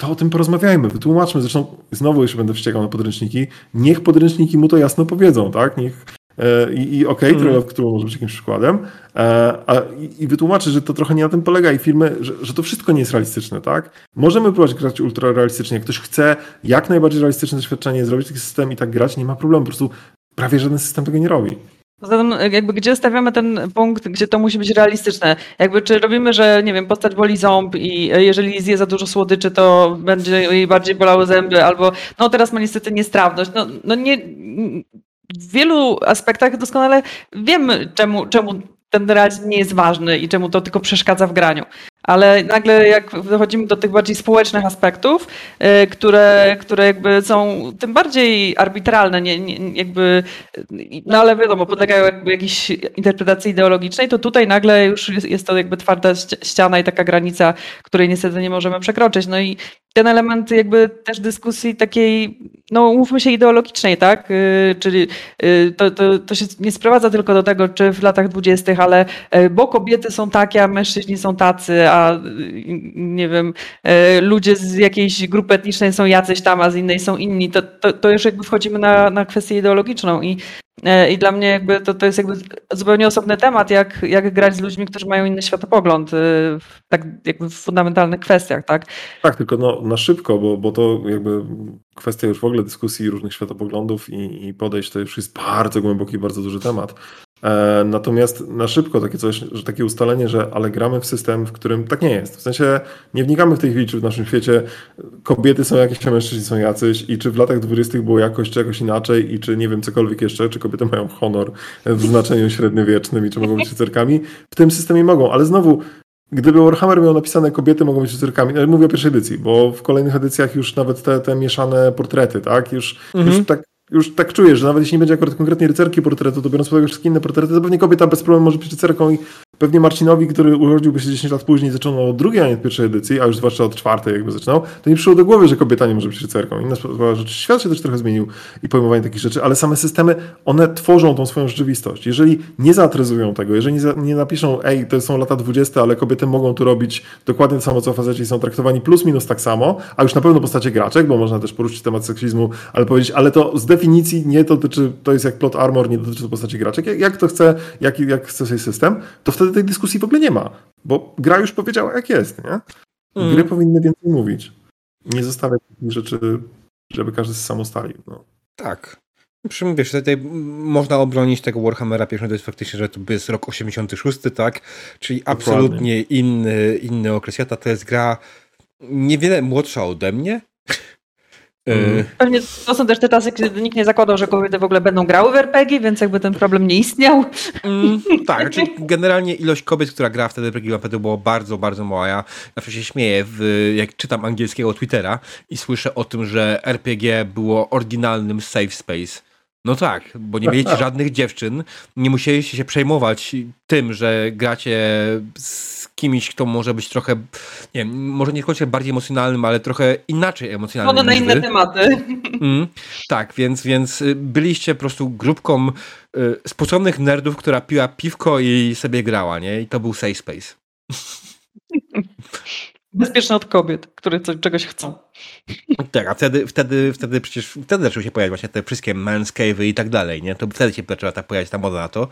to o tym porozmawiajmy, wytłumaczmy. Zresztą znowu jeszcze będę wściekał na podręczniki. Niech podręczniki mu to jasno powiedzą, tak? Niech, I, i okej, okay, mm. może być jakimś przykładem, e, a, i, i wytłumaczy, że to trochę nie na tym polega i firmy, że, że to wszystko nie jest realistyczne, tak? Możemy próbować grać ultra realistycznie. Jak ktoś chce jak najbardziej realistyczne doświadczenie, zrobić taki system i tak grać, nie ma problemu. Po prostu prawie żaden system tego nie robi. Zatem jakby gdzie stawiamy ten punkt, gdzie to musi być realistyczne? Jakby czy robimy, że nie wiem, postać boli ząb i jeżeli zje za dużo słodyczy, to będzie jej bardziej bolały zęby, albo no teraz ma niestety niestrawność. No, no nie, w wielu aspektach doskonale wiemy, czemu, czemu ten realizm nie jest ważny i czemu to tylko przeszkadza w graniu. Ale nagle jak dochodzimy do tych bardziej społecznych aspektów, y, które, które jakby są tym bardziej arbitralne, nie, nie, jakby, no ale wiadomo, podlegają jakby jakiejś interpretacji ideologicznej, to tutaj nagle już jest, jest to jakby twarda ściana i taka granica, której niestety nie możemy przekroczyć. No i ten element jakby też dyskusji takiej, no umówmy się, ideologicznej, tak? Y, czyli y, to, to, to się nie sprowadza tylko do tego, czy w latach dwudziestych, ale bo kobiety są takie, a mężczyźni są tacy, a nie wiem, e, ludzie z jakiejś grupy etnicznej są jacyś tam, a z innej są inni, to, to, to już jakby wchodzimy na, na kwestię ideologiczną i e, i dla mnie jakby to, to jest jakby zupełnie osobny temat, jak, jak grać z ludźmi, którzy mają inny światopogląd e, w, tak jakby w fundamentalnych kwestiach, tak? Tak, tylko no, na szybko, bo, bo to jakby kwestia już w ogóle dyskusji różnych światopoglądów i, i podejść to już jest bardzo głęboki, bardzo duży temat. E, natomiast na szybko takie coś, że takie ustalenie, że ale gramy w system, w którym tak nie jest. W sensie nie wnikamy w tej chwili, czy w naszym świecie. Kobiety są jakieś, a mężczyźni są jacyś. I czy w latach dwudziestych było jakoś, czy jakoś inaczej? I czy nie wiem cokolwiek jeszcze, czy kobiety mają honor w znaczeniu średniowiecznym i czy mogą być rycerkami. W tym systemie mogą, ale znowu Gdyby Warhammer miał napisane kobiety mogą być rycerkami, no, mówię o pierwszej edycji, bo w kolejnych edycjach już nawet te, te mieszane portrety, tak, już, mhm. już tak już tak czujesz, że nawet jeśli nie będzie akurat konkretnie rycerki portretu, to biorąc pod uwagę wszystkie inne portrety, to pewnie kobieta bez problemu może być rycerką i pewnie Marcinowi, który urodziłby się 10 lat później, zaczynał od drugiej, a nie od pierwszej edycji, a już zwłaszcza od czwartej jakby zaczynał, to nie przyszło do głowy, że kobieta nie może być rycerką. Inna sprawa, że świat się też trochę zmienił i pojmowanie takich rzeczy, ale same systemy, one tworzą tą swoją rzeczywistość. Jeżeli nie zaatryzują tego, jeżeli nie, za, nie napiszą, ej, to są lata 20, ale kobiety mogą tu robić dokładnie to samo, co faceci są traktowani plus minus tak samo, a już na pewno postacie graczek, bo można też poruszyć temat seksizmu, ale powiedzieć, ale to z definicji nie dotyczy, to jest jak plot armor, nie dotyczy to postaci graczek. Jak, jak to chce, jak, jak chce sobie system, to wtedy tej dyskusji w ogóle nie ma, bo gra już powiedziała, jak jest, nie? Mm. Gry powinny więcej mówić. Nie zostawiać takich rzeczy, żeby każdy sam ustalił. No. Tak. Przy wiesz, tutaj można obronić tego Warhammera pierwszego, to jest faktycznie, że to jest rok 86, tak? Czyli absolutnie inny, inny okres świata. To jest gra niewiele młodsza ode mnie, Mm. Pewnie to są też te czasy, kiedy nikt nie zakładał, że kobiety w ogóle będą grały w RPG, więc jakby ten problem nie istniał. Mm, tak, *laughs* czyli generalnie ilość kobiet, która gra wtedy w RPG naprawdę było bardzo, bardzo mała. Ja zawsze się śmieję, w, jak czytam angielskiego Twittera i słyszę o tym, że RPG było oryginalnym safe space. No tak, bo nie mieliście *laughs* żadnych dziewczyn, nie musieliście się przejmować tym, że gracie z kimś, kto może być trochę, nie wiem, może nie tylko bardziej emocjonalnym, ale trochę inaczej emocjonalnym. No na inne wy. tematy. Mm, tak, więc, więc y, byliście po prostu grupką y, sposobnych nerdów, która piła piwko i sobie grała, nie? I to był safe space. *laughs* Bezpieczne od kobiet, które coś, czegoś chcą. Tak, a wtedy, wtedy, wtedy przecież wtedy zaczęły się pojawiać właśnie te wszystkie manscave'y i tak dalej, nie? To wtedy się zaczęła ta pojawiać ta moda na to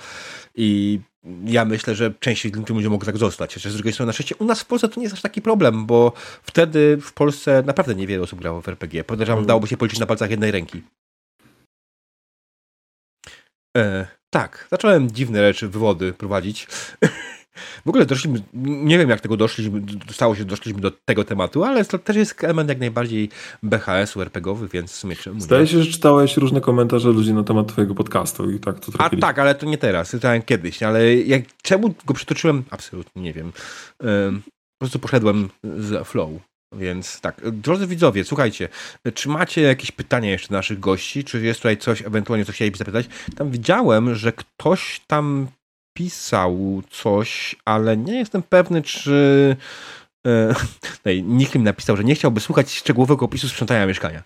i ja myślę, że część ludzi mogło tak zostać. Chociaż z drugiej strony na szczęście u nas w Polsce to nie jest aż taki problem, bo wtedy w Polsce naprawdę niewiele osób grało w RPG. Podejrzewam, mm. dałoby się policzyć na palcach jednej ręki. E, tak, zacząłem dziwne rzeczy, wywody prowadzić. *laughs* W ogóle doszliśmy, nie wiem jak tego doszliśmy, stało się, doszliśmy do tego tematu, ale to też jest element jak najbardziej BHS-u, RPG-owy, więc w sumie czemu Zdaje się, że czytałeś różne komentarze ludzi na temat twojego podcastu i tak to A tak, ale to nie teraz, czytałem kiedyś, ale jak, czemu go przytoczyłem? Absolutnie nie wiem. Po prostu poszedłem z flow. Więc tak, drodzy widzowie, słuchajcie, czy macie jakieś pytania jeszcze do naszych gości? Czy jest tutaj coś ewentualnie, co chcielibyście zapytać? Tam widziałem, że ktoś tam napisał coś, ale nie jestem pewny, czy. E, *laughs* nikt mi napisał, że nie chciałby słuchać szczegółowego opisu sprzątania mieszkania.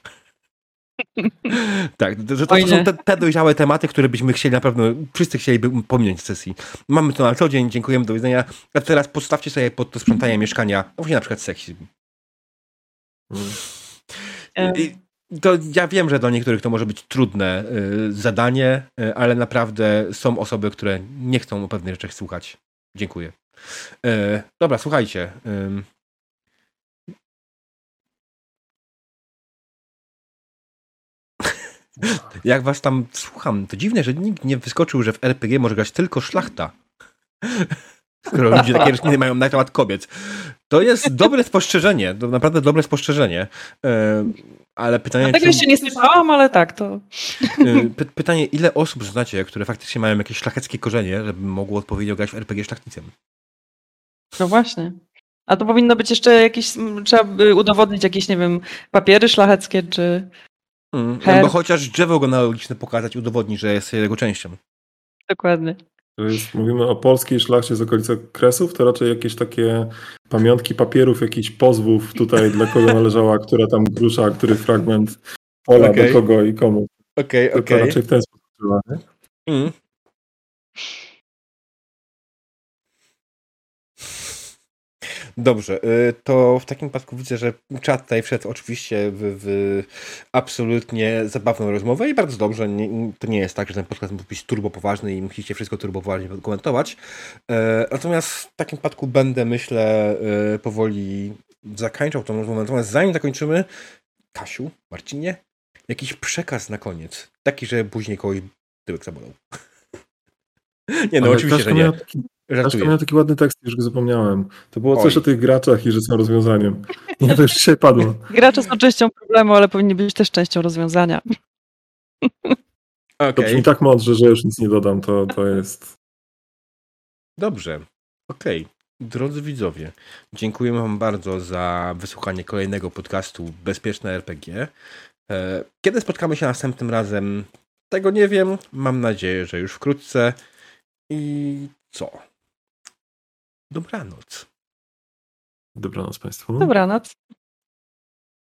*laughs* tak, że to, to są te, te, dojrzałe tematy, które byśmy chcieli na pewno, wszyscy chcieliby pominąć w sesji. Mamy to na co dzień, dziękujemy, do widzenia. A teraz postawcie sobie pod to sprzątanie mieszkania, właśnie na przykład seksizm. Hmm. I, to ja wiem, że dla niektórych to może być trudne y, zadanie, y, ale naprawdę są osoby, które nie chcą o pewnych rzeczach słuchać. Dziękuję. Y, dobra, słuchajcie. *laughs* Jak was tam słucham, to dziwne, że nikt nie wyskoczył, że w RPG może grać tylko szlachta. Skoro ludzie takie rośliny mają na temat kobiet. To jest dobre spostrzeżenie, to naprawdę dobre spostrzeżenie. E, ale pytanie... Tego jeszcze nie słyszałam, ale tak, to... E, py pytanie, ile osób znacie, które faktycznie mają jakieś szlacheckie korzenie, żeby mogło odpowiednio grać w RPG szlachticem? No właśnie. A to powinno być jeszcze jakieś, trzeba by udowodnić jakieś, nie wiem, papiery szlacheckie, czy... Mm, albo chociaż drzewo genealogiczne pokazać, udowodnić, że jest jego częścią. Dokładnie. To jest, mówimy o polskiej szlachcie z okolicy Kresów, to raczej jakieś takie pamiątki papierów, jakichś pozwów tutaj, dla kogo należała, która tam grusza, który fragment pola, okay. do kogo i komu. Okej, okay, okej. Okay. raczej w ten sposób? Mm. Dobrze, y, to w takim przypadku widzę, że czat tutaj wszedł oczywiście w, w absolutnie zabawną rozmowę i bardzo dobrze. Nie, to nie jest tak, że ten podcast musi być turbo poważny i musicie wszystko turbo poważnie komentować. E, natomiast w takim przypadku będę, myślę, e, powoli zakończał tą rozmowę. Natomiast zanim zakończymy, Kasiu, Marcinie, jakiś przekaz na koniec. Taki, że później kogoś tyłek zabolał. *laughs* nie, no Ale oczywiście, że nie. Żartuję. miał taki ładny tekst, już go zapomniałem. To było Oj. coś o tych graczach i że są rozwiązaniem. Nie, to już dzisiaj padło. *laughs* Gracze są częścią problemu, ale powinni być też częścią rozwiązania. Okay. To brzmi tak mądrze, że już nic nie dodam. To, to jest... Dobrze. Okej. Okay. Drodzy widzowie, dziękujemy Wam bardzo za wysłuchanie kolejnego podcastu Bezpieczne RPG. E, kiedy spotkamy się następnym razem, tego nie wiem. Mam nadzieję, że już wkrótce. I co? Dobranoc. Dobranoc Państwu. Dobranoc.